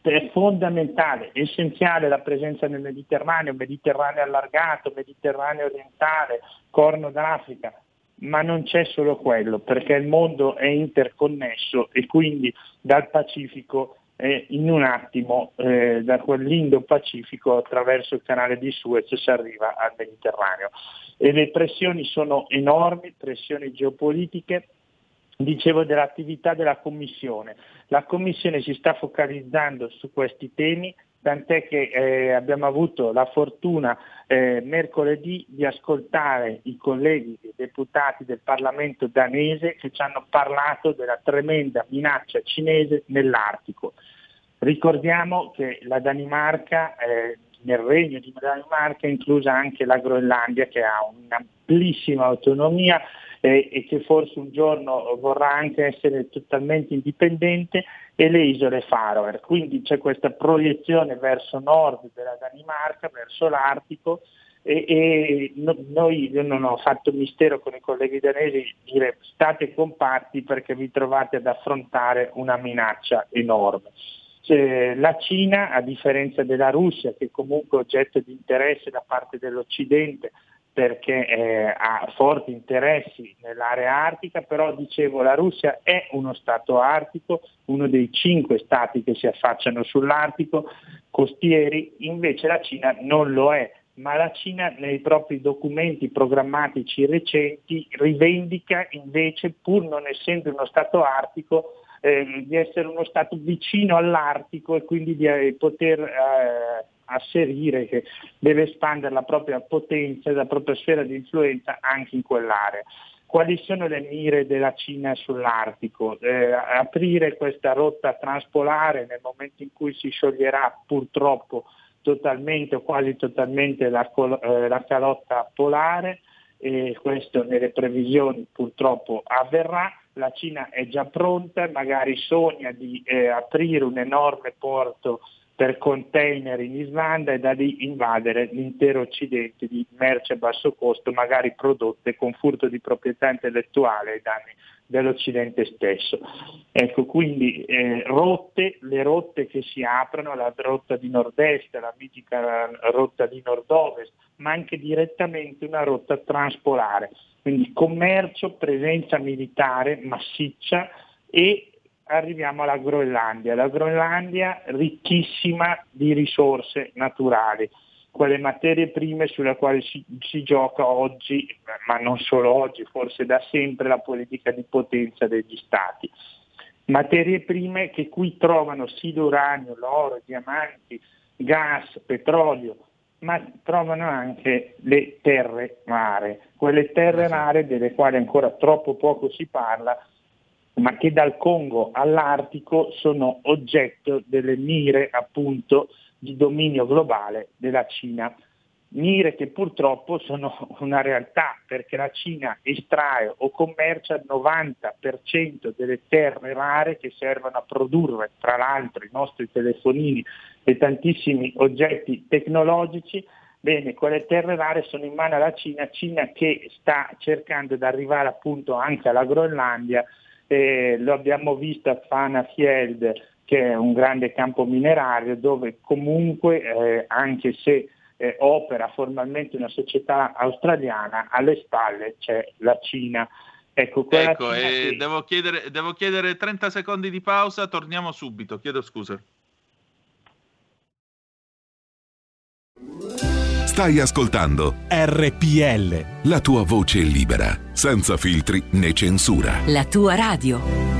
è fondamentale, essenziale la presenza nel Mediterraneo, Mediterraneo allargato, Mediterraneo orientale, Corno d'Africa, ma non c'è solo quello, perché il mondo è interconnesso e quindi dal Pacifico eh, in un attimo, eh, da quell'Indo-Pacifico attraverso il canale di Suez si arriva al Mediterraneo. E le pressioni sono enormi, pressioni geopolitiche, dicevo dell'attività della Commissione. La Commissione si sta focalizzando su questi temi, tant'è che eh, abbiamo avuto la fortuna eh, mercoledì di ascoltare i colleghi deputati del Parlamento danese che ci hanno parlato della tremenda minaccia cinese nell'Artico. Ricordiamo che la Danimarca, eh, nel regno di Danimarca è inclusa anche la Groenlandia che ha un'amplissima autonomia eh, e che forse un giorno vorrà anche essere totalmente indipendente e le isole Faroe. Quindi c'è questa proiezione verso nord della Danimarca, verso l'Artico e, e no, noi, io non ho fatto mistero con i colleghi danesi dire state compatti perché vi trovate ad affrontare una minaccia enorme. La Cina, a differenza della Russia, che comunque è oggetto di interesse da parte dell'Occidente, perché eh, ha forti interessi nell'area artica, però dicevo la Russia è uno Stato artico, uno dei cinque Stati che si affacciano sull'Artico, costieri, invece la Cina non lo è, ma la Cina nei propri documenti programmatici recenti rivendica invece, pur non essendo uno Stato artico, eh, di essere uno Stato vicino all'Artico e quindi di eh, poter eh, asserire che deve espandere la propria potenza e la propria sfera di influenza anche in quell'area. Quali sono le mire della Cina sull'Artico? Eh, aprire questa rotta transpolare nel momento in cui si scioglierà purtroppo totalmente o quasi totalmente la, eh, la calotta polare e questo nelle previsioni purtroppo avverrà la Cina è già pronta, magari sogna di eh, aprire un enorme porto per container in Islanda e da lì invadere l'intero Occidente di merci a basso costo, magari prodotte con furto di proprietà intellettuale ai danni dell'Occidente stesso. Ecco, quindi eh, rotte, le rotte che si aprono, la rotta di nord-est, la mitica rotta di nord-ovest, ma anche direttamente una rotta transpolare. Quindi commercio, presenza militare massiccia e arriviamo alla Groenlandia. La Groenlandia ricchissima di risorse naturali, quelle materie prime sulle quali si, si, gioca oggi, ma non solo oggi, forse da sempre la politica di potenza degli stati. Materie prime che qui trovano sì l'uranio, l'oro, diamanti, gas, petrolio, ma trovano anche le terre rare, quelle terre rare delle quali ancora troppo poco si parla, ma che dal Congo all'Artico sono oggetto delle mire appunto di dominio globale della Cina. Mire che purtroppo sono una realtà perché la Cina estrae o commercia il 90% delle terre rare che servono a produrre tra l'altro i nostri telefonini e tantissimi oggetti tecnologici Bene, quelle terre rare sono in mano alla Cina, Cina che sta cercando di arrivare appunto anche alla Groenlandia eh, lo abbiamo visto a Fanafjeld che è un grande campo minerario dove comunque eh, anche se eh, opera formalmente una società australiana, alle spalle c'è la Cina. Ecco, ecco Cina che... devo, chiedere, devo chiedere 30 secondi di pausa, torniamo subito, chiedo scusa. Stai ascoltando RPL. La tua voce libera, senza filtri né censura. La tua radio.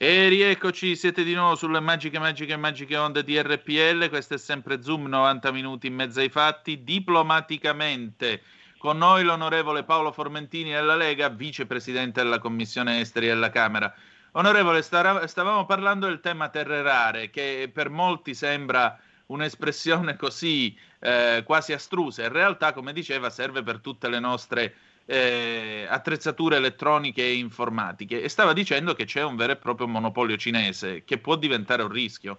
E rieccoci, siete di nuovo sulle magiche, magiche, magiche onde di RPL. Questo è sempre Zoom, 90 minuti in mezzo ai fatti, diplomaticamente con noi l'onorevole Paolo Formentini della Lega, vicepresidente della Commissione Esteri della Camera. Onorevole, stavamo parlando del tema terre rare, che per molti sembra un'espressione così eh, quasi astrusa. In realtà, come diceva, serve per tutte le nostre eh, attrezzature elettroniche e informatiche. E stava dicendo che c'è un vero e proprio monopolio cinese che può diventare un rischio.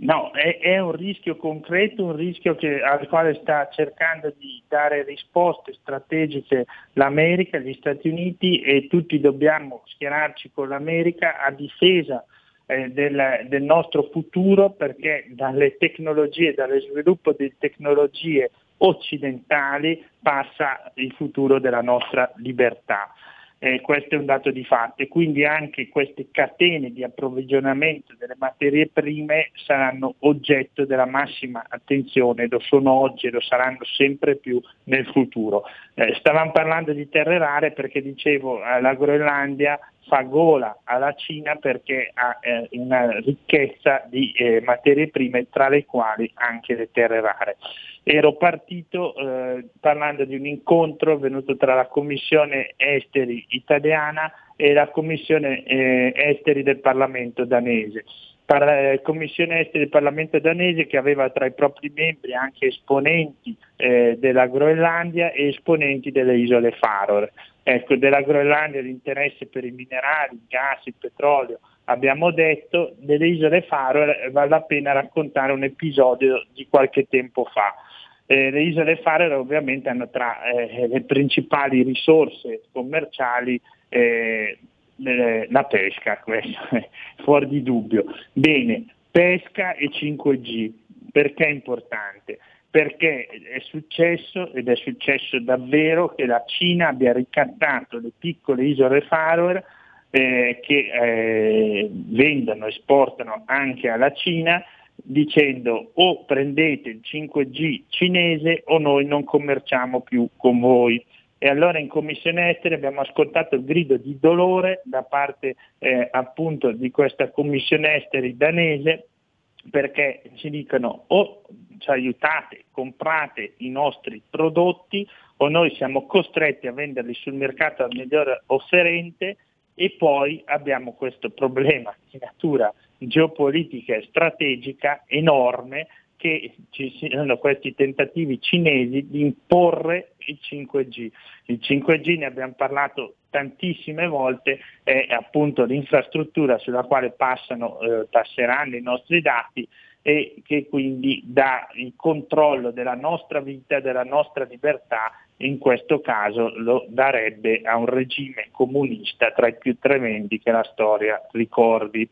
No, è, è, un rischio concreto, un rischio che, al quale sta cercando di dare risposte strategiche l'America, gli Stati Uniti e tutti dobbiamo schierarci con l'America a difesa eh, del, del, nostro futuro perché dalle tecnologie, dallo sviluppo di tecnologie occidentali passa il futuro della nostra libertà eh, questo è un dato di fatto e quindi anche queste catene di approvvigionamento delle materie prime saranno oggetto della massima attenzione, lo sono oggi e lo saranno sempre più nel futuro. Eh, stavamo parlando di terre rare perché dicevo eh, la Groenlandia fa gola alla Cina perché ha eh, una ricchezza di eh, materie prime tra le quali anche le terre rare ero partito eh, parlando di un incontro avvenuto tra la Commissione Esteri italiana e la Commissione eh, Esteri del Parlamento danese. La eh, Commissione Esteri del Parlamento danese che aveva tra i propri membri anche esponenti eh, della Groenlandia e esponenti delle isole Faroe. Ecco, della Groenlandia l'interesse per i minerali, il gas, il petrolio, abbiamo detto, delle isole Faroe vale la pena raccontare un episodio di qualche tempo fa. Eh, le isole Faroe ovviamente hanno tra eh, le principali risorse commerciali eh, la pesca, questo è fuori di dubbio. Bene, Pesca e 5G. Perché è importante? Perché è successo, ed è successo davvero, che la Cina abbia ricattato le piccole isole Faroe eh, che eh, vendono, esportano anche alla Cina dicendo o prendete il 5G cinese o noi non commerciamo più con voi. E allora in Commissione Esteri abbiamo ascoltato il grido di dolore da parte eh, appunto di questa Commissione Esteri danese perché ci dicono o ci aiutate, comprate i nostri prodotti o noi siamo costretti a venderli sul mercato al miglior offerente e poi abbiamo questo problema di natura geopolitica e strategica enorme che ci siano questi tentativi cinesi di imporre il 5G. Il 5G ne abbiamo parlato tantissime volte, è appunto l'infrastruttura sulla quale passano, eh, passeranno i nostri dati e che quindi dà il controllo della nostra vita, della nostra libertà, in questo caso lo darebbe a un regime comunista tra i più tremendi che la storia ricordi.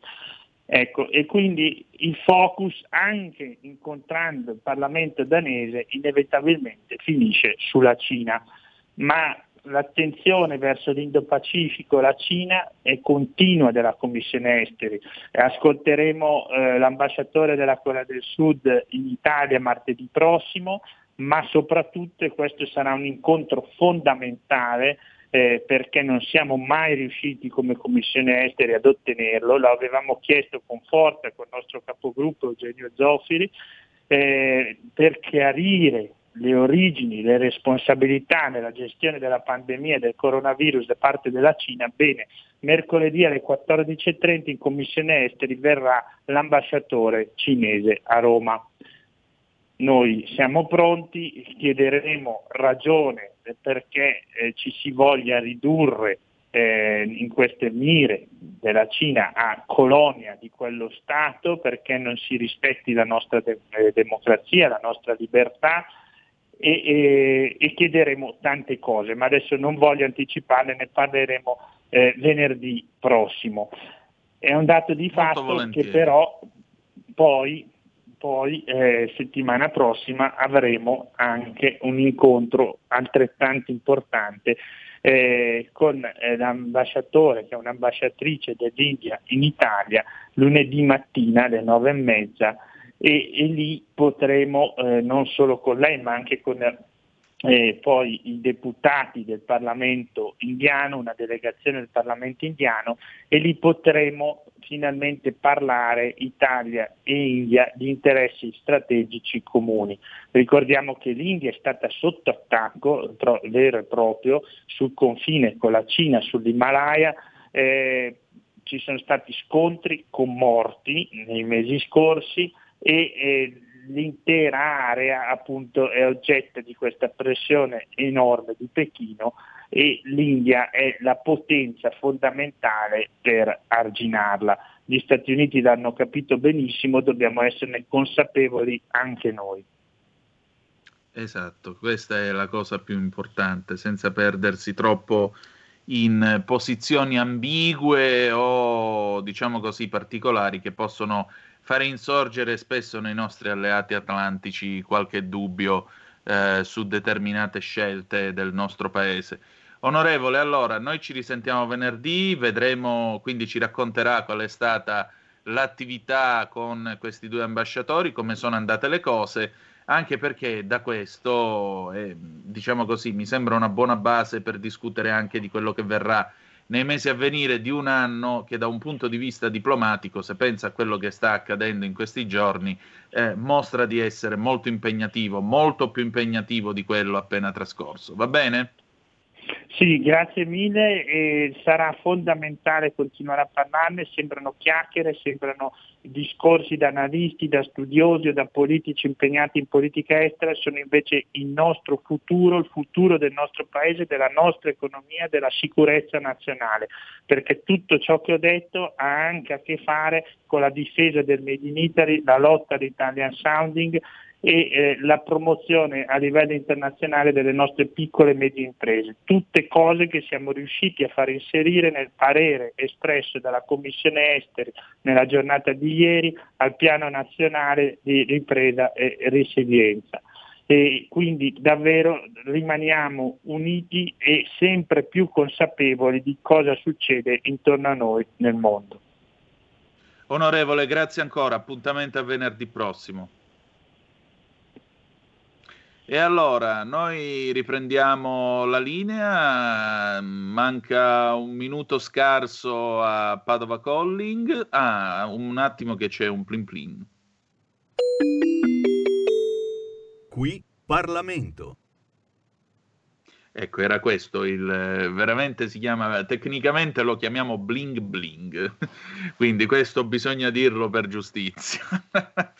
Ecco, e quindi il focus, anche incontrando il Parlamento danese, inevitabilmente finisce sulla Cina. Ma l'attenzione verso l'Indo-Pacifico, la Cina è continua della Commissione Esteri. Ascolteremo eh, l'ambasciatore della Corea del Sud in Italia martedì prossimo, ma soprattutto, e questo sarà un incontro fondamentale, eh, perché non siamo mai riusciti come Commissione Esteri ad ottenerlo, lo avevamo chiesto con forza con il nostro capogruppo Eugenio Zoffiri, eh, per chiarire le origini, le responsabilità nella gestione della pandemia del coronavirus da parte della Cina, bene, mercoledì alle 14.30 in Commissione Esteri verrà l'ambasciatore cinese a Roma. Noi siamo pronti, chiederemo ragione perché eh, ci si voglia ridurre eh, in queste mire della Cina a colonia di quello Stato perché non si rispetti la nostra de- eh, democrazia, la nostra libertà e, e, e, chiederemo tante cose, ma adesso non voglio anticiparle, ne parleremo eh, venerdì prossimo. È un dato di fatto che però poi poi eh, settimana prossima avremo anche un incontro altrettanto importante eh, con eh, l'ambasciatore, che è un'ambasciatrice dell'India in Italia, lunedì mattina alle nove e mezza e, e lì potremo eh, non solo con lei ma anche con eh, poi i deputati del Parlamento indiano, una delegazione del Parlamento indiano e lì potremo finalmente parlare Italia e India di interessi strategici comuni. Ricordiamo che l'India è stata sotto attacco tro- vero e proprio sul confine con la Cina, sull'Himalaya. Eh, ci sono stati scontri con morti nei mesi scorsi e eh, l'intera area appunto è oggetto di questa pressione enorme di Pechino e l'India è la potenza fondamentale per arginarla. Gli Stati Uniti l'hanno capito benissimo, dobbiamo esserne consapevoli anche noi. Esatto, questa è la cosa più importante, senza perdersi troppo in posizioni ambigue o diciamo così particolari che possono fare insorgere spesso nei nostri alleati atlantici qualche dubbio eh, su determinate scelte del nostro paese. Onorevole, allora noi ci risentiamo venerdì, vedremo, quindi ci racconterà qual è stata l'attività con questi due ambasciatori, come sono andate le cose, anche perché da questo, eh, diciamo così, mi sembra una buona base per discutere anche di quello che verrà nei mesi a venire di un anno che da un punto di vista diplomatico, se pensa a quello che sta accadendo in questi giorni, eh, mostra di essere molto impegnativo, molto più impegnativo di quello appena trascorso. Va bene? Sì, grazie mille e sarà fondamentale continuare a parlarne, sembrano chiacchiere, sembrano discorsi da analisti, da studiosi o da politici impegnati in politica estera, sono invece il nostro futuro, il futuro del nostro paese, della nostra economia, della sicurezza nazionale, perché tutto ciò che ho detto ha anche a che fare con la difesa del Made in Italy, la lotta all'Italian Sounding e eh, la promozione a livello internazionale delle nostre piccole e medie imprese. Tutte cose che siamo riusciti a far inserire nel parere espresso dalla Commissione Esteri nella giornata di ieri al piano nazionale di ripresa e resilienza. E quindi davvero rimaniamo uniti e sempre più consapevoli di cosa succede intorno a noi nel mondo. Onorevole, grazie ancora, appuntamento a venerdì prossimo. E allora, noi riprendiamo la linea, manca un minuto scarso a Padova Calling. Ah, un attimo che c'è un plin plin. Qui Parlamento. Ecco, era questo il veramente si chiama tecnicamente lo chiamiamo bling bling. Quindi questo bisogna dirlo per giustizia.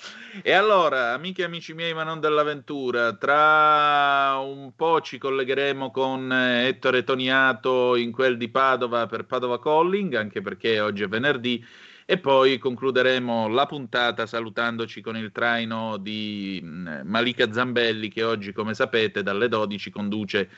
e allora, amiche e amici miei, ma non dell'avventura, tra un po' ci collegheremo con Ettore Toniato in quel di Padova per Padova Calling, anche perché oggi è venerdì e poi concluderemo la puntata salutandoci con il traino di Malika Zambelli che oggi, come sapete, dalle 12 conduce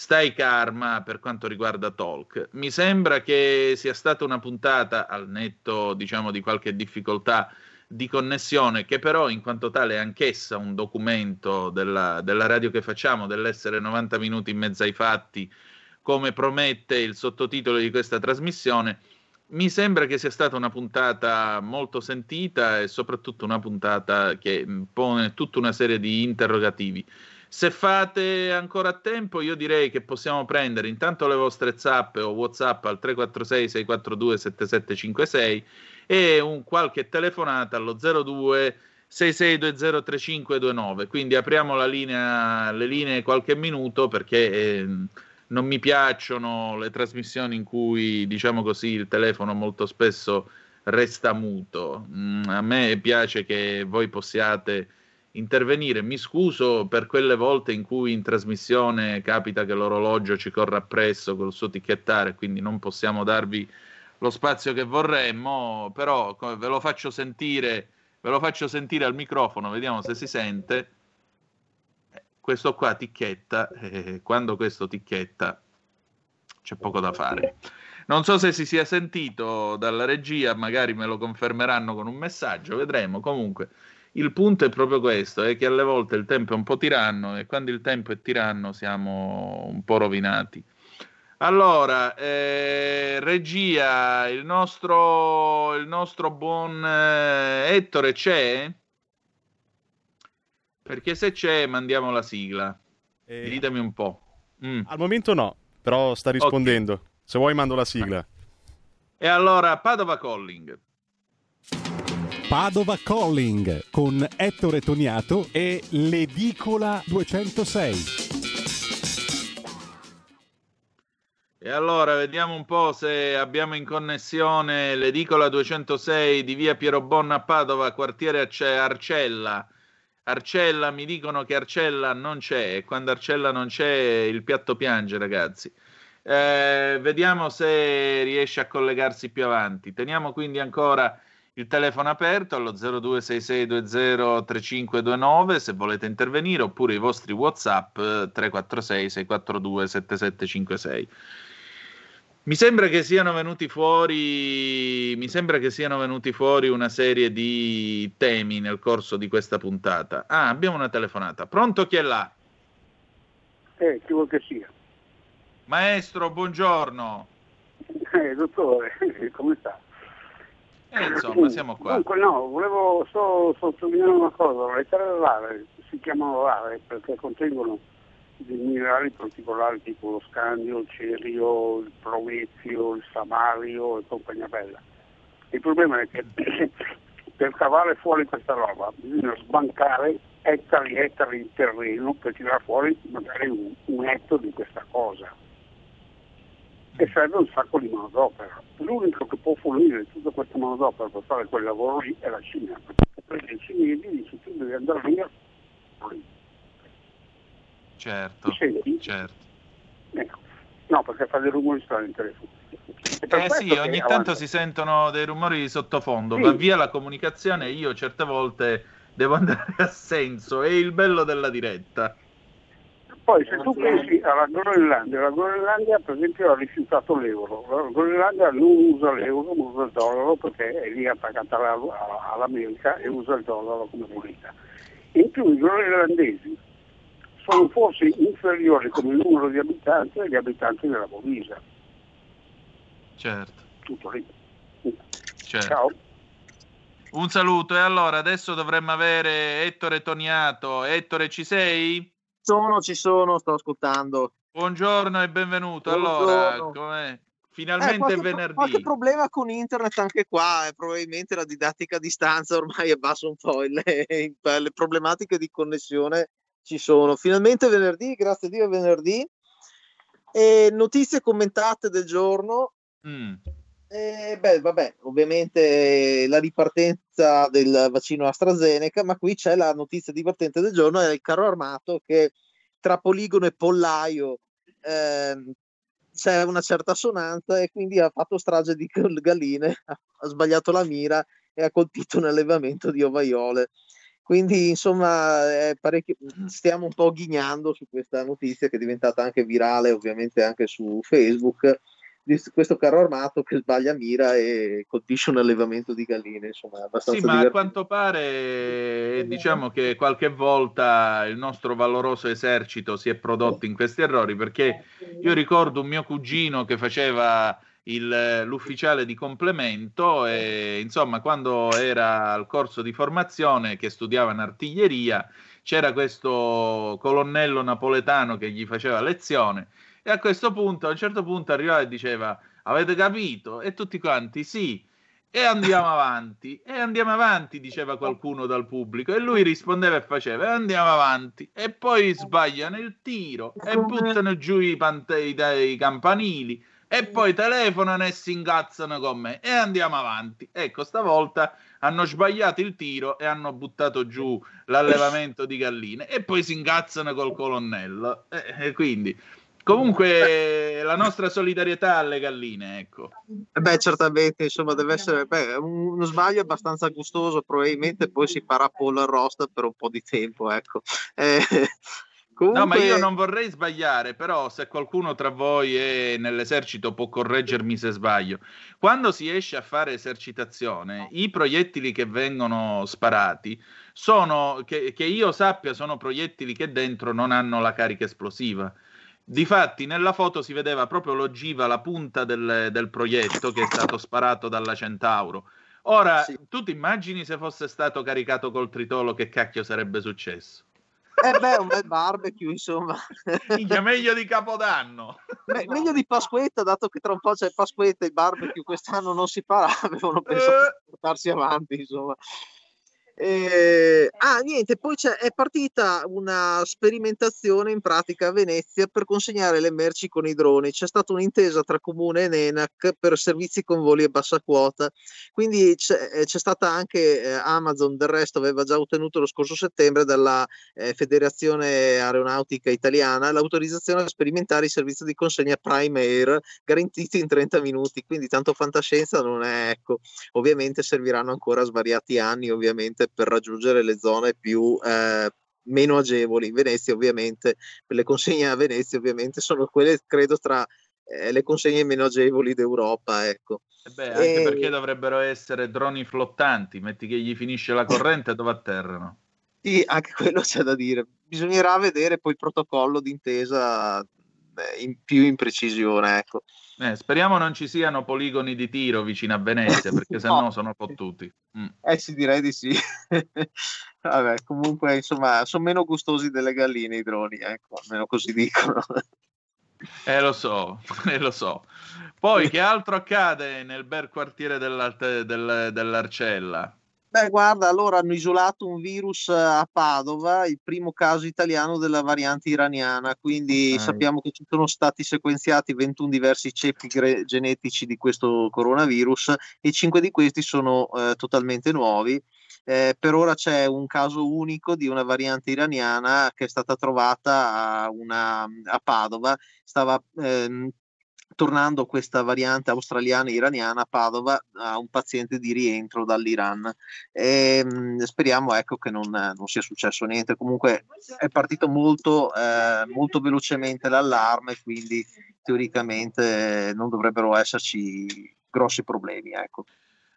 Stai Karma per quanto riguarda Talk. Mi sembra che sia stata una puntata al netto, diciamo, di qualche difficoltà di connessione, che però in quanto tale è anch'essa un documento della, della radio che facciamo, dell'essere 90 minuti in mezzo ai fatti, come promette il sottotitolo di questa trasmissione. Mi sembra che sia stata una puntata molto sentita e soprattutto una puntata che pone tutta una serie di interrogativi. Se fate ancora tempo, io direi che possiamo prendere intanto le vostre zappe o WhatsApp al 346 642 7756 e un qualche telefonata allo 02 66203529. Quindi apriamo linea, le linee qualche minuto perché eh, non mi piacciono le trasmissioni in cui, diciamo così, il telefono molto spesso resta muto. Mm, a me piace che voi possiate intervenire. Mi scuso per quelle volte in cui in trasmissione capita che l'orologio ci corra appresso col suo ticchettare, quindi non possiamo darvi lo spazio che vorremmo, però ve lo faccio sentire, ve lo faccio sentire al microfono, vediamo se si sente. Questo qua ticchetta, e quando questo ticchetta c'è poco da fare. Non so se si sia sentito dalla regia, magari me lo confermeranno con un messaggio, vedremo. Comunque, il punto è proprio questo, è che alle volte il tempo è un po' tiranno e quando il tempo è tiranno siamo un po' rovinati. Allora, eh, regia, il nostro, il nostro buon eh, Ettore c'è? Perché se c'è mandiamo la sigla. Eh, Ditemi un po'. Mm. Al momento no, però sta rispondendo. Okay. Se vuoi mando la sigla. E allora, Padova Calling. Padova Calling con Ettore Toniato e l'Edicola 206. E allora vediamo un po' se abbiamo in connessione l'Edicola 206 di via Piero Bonna a Padova, quartiere Arcella. Arcella, mi dicono che Arcella non c'è e quando Arcella non c'è il piatto piange ragazzi. Eh, vediamo se riesce a collegarsi più avanti. Teniamo quindi ancora il telefono aperto allo 0266203529 se volete intervenire oppure i vostri whatsapp 346 642 7756 mi sembra che siano venuti fuori mi sembra che siano venuti fuori una serie di temi nel corso di questa puntata. Ah abbiamo una telefonata. Pronto chi è là? eh chi vuol che sia? Maestro buongiorno. Eh dottore come sta? Eh, insomma, siamo qua. Comunque no, volevo solo sottolineare una cosa, le terre rare si chiamano rare perché contengono dei minerali particolari tipo lo scandio, il cerio, il provezio, il samario e compagnia bella. Il problema è che per cavare fuori questa roba bisogna sbancare ettari e ettari di terreno per tirare fuori magari un, un etto di questa cosa e serve un sacco di manodopera. L'unico che può fornire tutta questa manodopera per fare quel lavoro lì è la Cina, perché i cinesi dice tu devi andare via Certo, certo. Ecco. No, perché fa dei rumori strani il telefono. Eh sì, ogni tanto avanti. si sentono dei rumori di sottofondo, sì. va via la comunicazione e io certe volte devo andare a senso, è il bello della diretta. Poi se tu pensi alla Groenlandia, la Groenlandia per esempio ha rifiutato l'euro, la Groenlandia non usa l'euro, ma usa il dollaro perché è lì attaccata alla- all'America e usa il dollaro come moneta. In più i groenlandesi sono forse inferiori come numero di abitanti agli abitanti della Molise. Certo, Tutto lì. certo. Ciao. Un saluto e allora adesso dovremmo avere Ettore Toniato. Ettore, ci sei? Sono, ci sono, sto ascoltando. Buongiorno e benvenuto. Allora, Buongiorno. com'è? Eh, Finalmente è qualche, venerdì. qualche problema con internet anche qua, eh, probabilmente la didattica a distanza ormai abbassa un po' il- le problematiche di connessione ci sono. Finalmente venerdì, grazie a Dio è venerdì. E notizie commentate del giorno. Mm. Eh, beh, vabbè, ovviamente la ripartenza del vaccino AstraZeneca, ma qui c'è la notizia divertente del giorno, è il carro armato che tra poligono e pollaio ehm, c'è una certa assonanza e quindi ha fatto strage di gall- galline, ha sbagliato la mira e ha colpito un allevamento di ovaiole. Quindi, insomma, stiamo un po' ghignando su questa notizia che è diventata anche virale, ovviamente anche su Facebook, di questo carro armato che sbaglia mira e colpisce un allevamento di galline. Insomma, abbastanza Sì, ma a divertente. quanto pare eh, diciamo che qualche volta il nostro valoroso esercito si è prodotto in questi errori perché io ricordo un mio cugino che faceva il- l'ufficiale di complemento e insomma quando era al corso di formazione che studiava in artiglieria c'era questo colonnello napoletano che gli faceva lezione e a questo punto a un certo punto arrivava e diceva avete capito? E tutti quanti sì. E andiamo avanti, e andiamo avanti, diceva qualcuno dal pubblico, e lui rispondeva e faceva, e andiamo avanti, e poi sbagliano il tiro, e buttano giù i, pante- i- campanili, e poi telefonano e si incazzano con me, e andiamo avanti. Ecco, stavolta hanno sbagliato il tiro e hanno buttato giù l'allevamento di galline, e poi si incazzano col colonnello, e, e quindi... Comunque la nostra solidarietà alle galline, ecco. Eh Beh, certamente, insomma, deve essere beh, un- uno sbaglio abbastanza gustoso, probabilmente poi si farà pollo arrosto per un po' di tempo, ecco. Eh, comunque... No, ma io non vorrei sbagliare, però se qualcuno tra voi è nell'esercito può correggermi se sbaglio. Quando si esce a fare esercitazione, i proiettili che vengono sparati sono, che, che io sappia, sono proiettili che dentro non hanno la carica esplosiva. Difatti, nella foto si vedeva proprio l'ogiva, la punta del, del proietto che è stato sparato dalla Centauro. Ora, tu ti immagini se fosse stato caricato col tritolo, che cacchio sarebbe successo? Eh beh, un bel barbecue, insomma. Minchia, meglio di Capodanno. Me- meglio di Pasquetta, dato che tra un po' c'è Pasquetta, il barbecue quest'anno non si farà, avevano pensato di portarsi avanti, insomma. Eh, ah, niente, poi c'è, è partita una sperimentazione in pratica a Venezia per consegnare le merci con i droni. C'è stata un'intesa tra Comune e Nenac per servizi con voli a bassa quota. Quindi c'è, eh, c'è stata anche eh, Amazon, del resto aveva già ottenuto lo scorso settembre dalla eh, Federazione Aeronautica Italiana l'autorizzazione a sperimentare i servizi di consegna Prime Air garantiti in 30 minuti. Quindi tanto fantascienza non è, ecco, ovviamente serviranno ancora svariati anni, ovviamente, per raggiungere le zone più eh, meno agevoli. In Venezia, ovviamente, per le consegne a Venezia, ovviamente, sono quelle, credo, tra eh, le consegne meno agevoli d'Europa, ecco. Eh beh, anche E- perché dovrebbero essere droni flottanti, metti che gli finisce la corrente dove atterrano. Sì, anche quello c'è da dire. Bisognerà vedere poi il protocollo d'intesa in più in precisione, ecco. Eh, speriamo non ci siano poligoni di tiro vicino a Venezia, perché sennò No. sono fottuti. Mm. Eh sì, direi di sì. Vabbè, comunque, insomma, sono meno gustosi delle galline i droni, ecco, almeno così dicono. Eh, lo so, eh, lo so. Poi, che altro accade nel bel quartiere dell'Arte- del- dell'Arcella? Beh, guarda, allora hanno isolato un virus eh, a Padova, il primo caso italiano della variante iraniana, quindi Ah. sappiamo che ci sono stati sequenziati 21 diversi ceppi gre- genetici di questo coronavirus e 5 di questi sono eh, totalmente nuovi. Eh, per ora c'è un caso unico di una variante iraniana che è stata trovata a, una- a Padova, stava ehm, tornando questa variante australiana e iraniana a Padova a un paziente di rientro dall'Iran. E, mh, speriamo ecco, che non, non, sia successo niente. Comunque è partito molto, eh, molto velocemente l'allarme, quindi teoricamente non dovrebbero esserci grossi problemi. Ecco.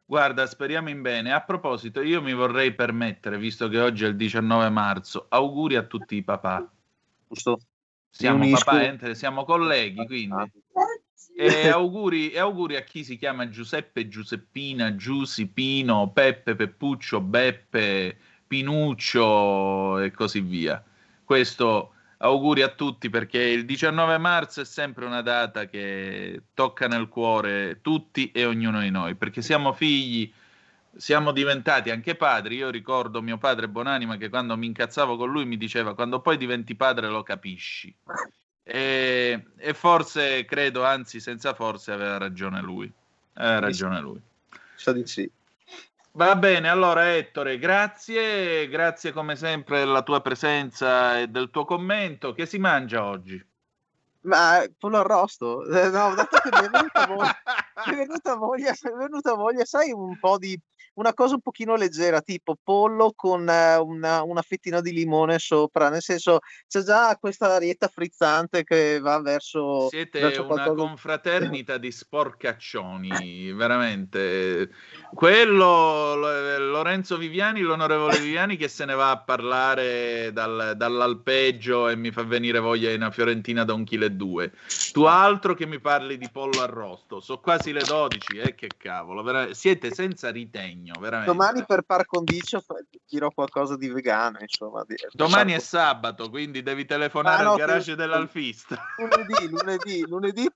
Guarda, speriamo in bene. A proposito, io mi vorrei permettere, visto che oggi è il 19 marzo, auguri a tutti i papà. Giusto. Siamo papà, eh, siamo colleghi, quindi. E auguri, e auguri, a chi si chiama Giuseppe, Giuseppina, Giussi, Pino, Peppe, Peppuccio, Beppe, Pinuccio e così via. Questo auguri a tutti perché il 19 marzo è sempre una data che tocca nel cuore tutti e ognuno di noi, perché siamo figli, siamo diventati anche padri. Io ricordo mio padre Bonanima che quando mi incazzavo con lui mi diceva quando poi diventi padre lo capisci. E, e forse, credo, anzi senza forse, aveva ragione lui. Aveva ragione lui. Sa di sì. Va bene, allora Ettore, grazie, grazie come sempre della tua presenza e del tuo commento. Che si mangia oggi? Ma pollo arrosto? Eh, no, dato che mi è venuta voglia, mi è venuta voglia, mi è venuta voglia, sai, un po' di una cosa un pochino leggera, tipo pollo con eh, una, una, fettina di limone sopra, nel senso c'è già questa arietta frizzante che va verso... Siete verso una qualcosa... confraternita di sporcaccioni, veramente. Quello, Lorenzo Viviani, l'onorevole Viviani che se ne va a parlare dal, dall'alpeggio e mi fa venire voglia di una fiorentina da un chilo e due. Tu altro che mi parli di pollo arrosto, sono quasi le 12, eh, che cavolo, siete senza ritegno impegno, veramente. Domani per par condicio dirò qualcosa di vegano, insomma. Di, Domani è sabato, quindi devi telefonare ah, no, al garage che... dell'alfista. Lunedì, lunedì, lunedì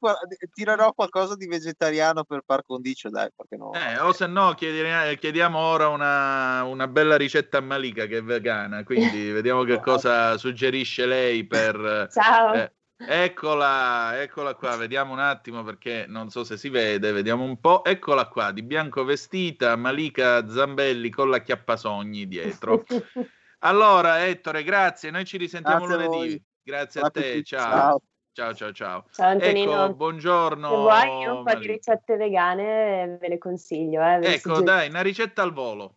tirerò qualcosa di vegetariano per par condicio, dai, perché no. Eh, o se no chiediamo, chiediamo ora una, una, bella ricetta a Malika che è vegana, quindi vediamo che cosa suggerisce lei per... Ciao. Eh, Eccola, eccola qua, vediamo un attimo perché non so se si vede, vediamo un po'. Eccola qua, di bianco vestita, Malika Zambelli con la chiappasogni dietro. Allora, Ettore, grazie, noi ci risentiamo grazie lunedì. A grazie a te, ciao. ciao. Ciao, ciao, ciao. Antonino. Ecco, buongiorno. Se vuoi un po' di ricette vegane ve le consiglio. Eh, ve ecco, dai, una ricetta al volo.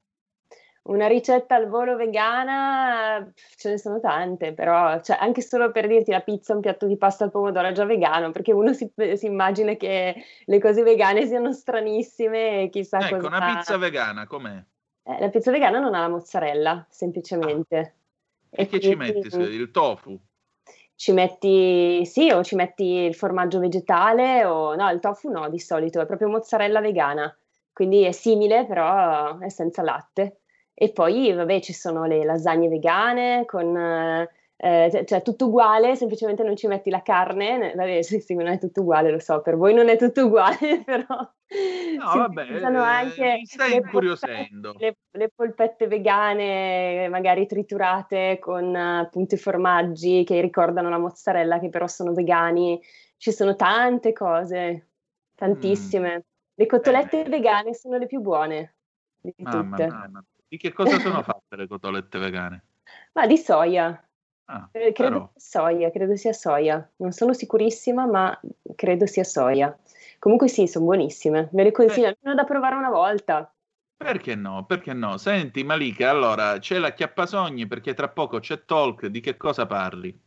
Una ricetta al volo vegana, ce ne sono tante, però cioè, anche solo per dirti la pizza, un piatto di pasta al pomodoro è già vegano, perché uno si, si immagina che le cose vegane siano stranissime e chissà ecco, cosa... una pizza vegana com'è? Eh, la pizza vegana non ha la mozzarella, semplicemente. Ah. E, e che quindi... ci metti? Il tofu? Ci metti, sì, o ci metti il formaggio vegetale, o no, il tofu no, di solito, è proprio mozzarella vegana, quindi è simile, però è senza latte. E poi, vabbè, ci sono le lasagne vegane con... Eh, cioè, tutto uguale, semplicemente non ci metti la carne, vabbè sì, sì, non è tutto uguale, lo so, per voi non è tutto uguale, però no, vabbè, anche mi stai incuriosendo. Le, le, polpette vegane, magari triturate con appunto i formaggi che ricordano la mozzarella, che però sono vegani, ci sono tante cose, tantissime. Mm. Le cotolette eh. vegane sono le più buone di mamma, tutte. Mamma. Di che cosa sono fatte le cotolette vegane? Ma di soia. Ah, credo però. sia soia, credo sia soia. Non sono sicurissima, ma credo sia soia. Comunque sì, sono buonissime. Me le consiglio Eh. almeno da provare una volta. Perché no? Perché no? Senti Malika, allora c'è la chiappasogni perché tra poco c'è talk, di che cosa parli?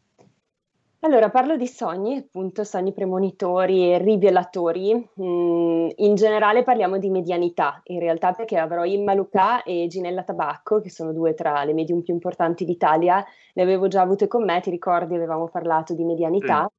Allora, parlo di sogni, appunto, sogni premonitori e rivelatori. Mm, in generale parliamo di medianità, in realtà perché avrò Imma Luca e Ginella Tabacco, che sono due tra le medium più importanti d'Italia, le avevo già avute con me, ti ricordi, avevamo parlato di medianità.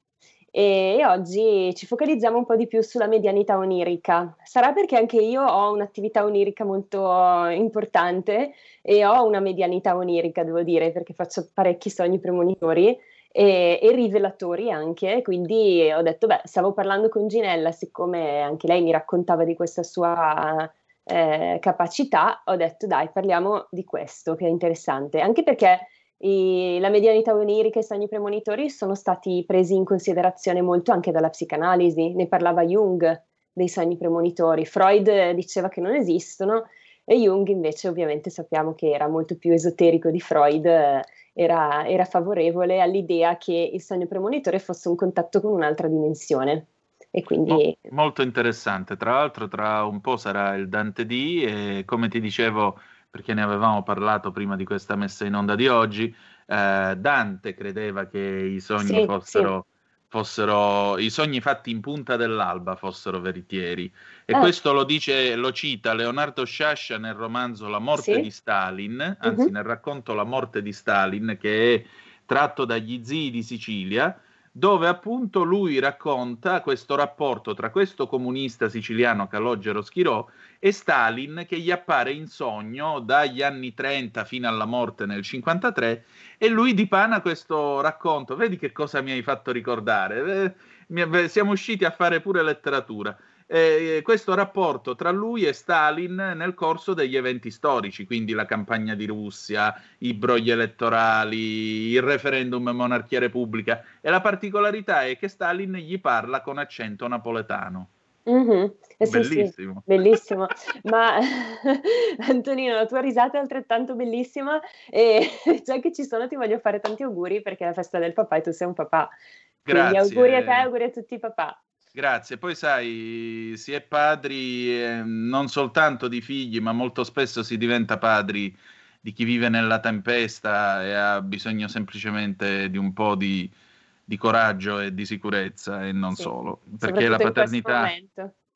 E, e oggi ci focalizziamo un po' di più sulla medianità onirica. Sarà perché anche io ho un'attività onirica molto importante e ho una medianità onirica, devo dire, perché faccio parecchi sogni premonitori e, e, rivelatori anche, quindi ho detto, beh, stavo parlando con Ginella, siccome anche lei mi raccontava di questa sua eh, capacità, ho detto, dai, parliamo di questo, che è interessante, anche perché i, la medianità onirica e i sogni premonitori sono stati presi in considerazione molto anche dalla psicanalisi, ne parlava Jung dei sogni premonitori, Freud diceva che non esistono e Jung invece ovviamente sappiamo che era molto più esoterico di Freud, era, era favorevole all'idea che il sogno premonitore fosse un contatto con un'altra dimensione. E quindi... Molto interessante, tra l'altro tra un po' sarà il Dante D e come ti dicevo, perché ne avevamo parlato prima di questa messa in onda di oggi, eh, Dante credeva che i sogni Sì, fossero, fossero i sogni fatti in punta dell'alba fossero veritieri e Eh. questo lo dice, lo cita Leonardo Sciascia nel romanzo La morte Sì. di Stalin, anzi Mhm. nel racconto La morte di Stalin che è tratto dagli zii di Sicilia dove appunto lui racconta questo rapporto tra questo comunista siciliano Calogero Schirò e Stalin che gli appare in sogno dagli anni 30 fino alla morte nel 53 e lui dipana questo racconto. Vedi che cosa mi hai fatto ricordare? Eh, siamo usciti a fare pure letteratura. Eh, questo rapporto tra lui e Stalin nel corso degli eventi storici, quindi la campagna di Russia, i brogli elettorali, il referendum monarchia repubblica. E la particolarità è che Stalin gli parla con accento napoletano. Mhm. Eh sì, sì, Bellissimo. bellissimo. Ma Antonino, la tua risata è altrettanto bellissima e già che ci sono ti voglio fare tanti auguri perché è la festa del papà e tu sei un papà. Quindi Grazie. auguri a te, auguri a tutti i papà. Grazie, poi sai, si è padri eh, non soltanto di figli, ma molto spesso si diventa padri di chi vive nella tempesta e ha bisogno semplicemente di un po' di, di coraggio e di sicurezza e non Sì, solo, perché la paternità,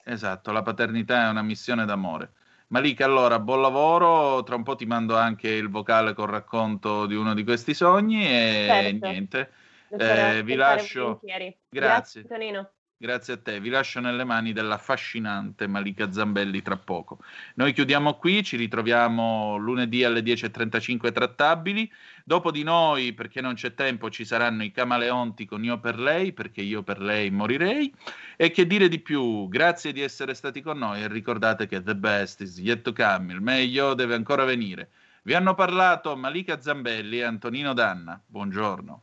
esatto, la paternità è una missione d'amore. Malika, allora, buon lavoro, tra un po' ti mando anche il vocale col racconto di uno di questi sogni e Certo. niente, eh, vi lascio, volentieri. grazie. Antonino. Grazie a te, vi lascio nelle mani dell'affascinante Malika Zambelli tra poco. Noi chiudiamo qui, ci ritroviamo lunedì alle 10.35 trattabili. Dopo di noi, perché non c'è tempo, ci saranno i Camaleonti con Io per lei, perché io per lei morirei. E che dire di più, grazie di essere stati con noi e ricordate che the best is yet to come, il meglio deve ancora venire. Vi hanno parlato Malika Zambelli e Antonino Danna. Buongiorno.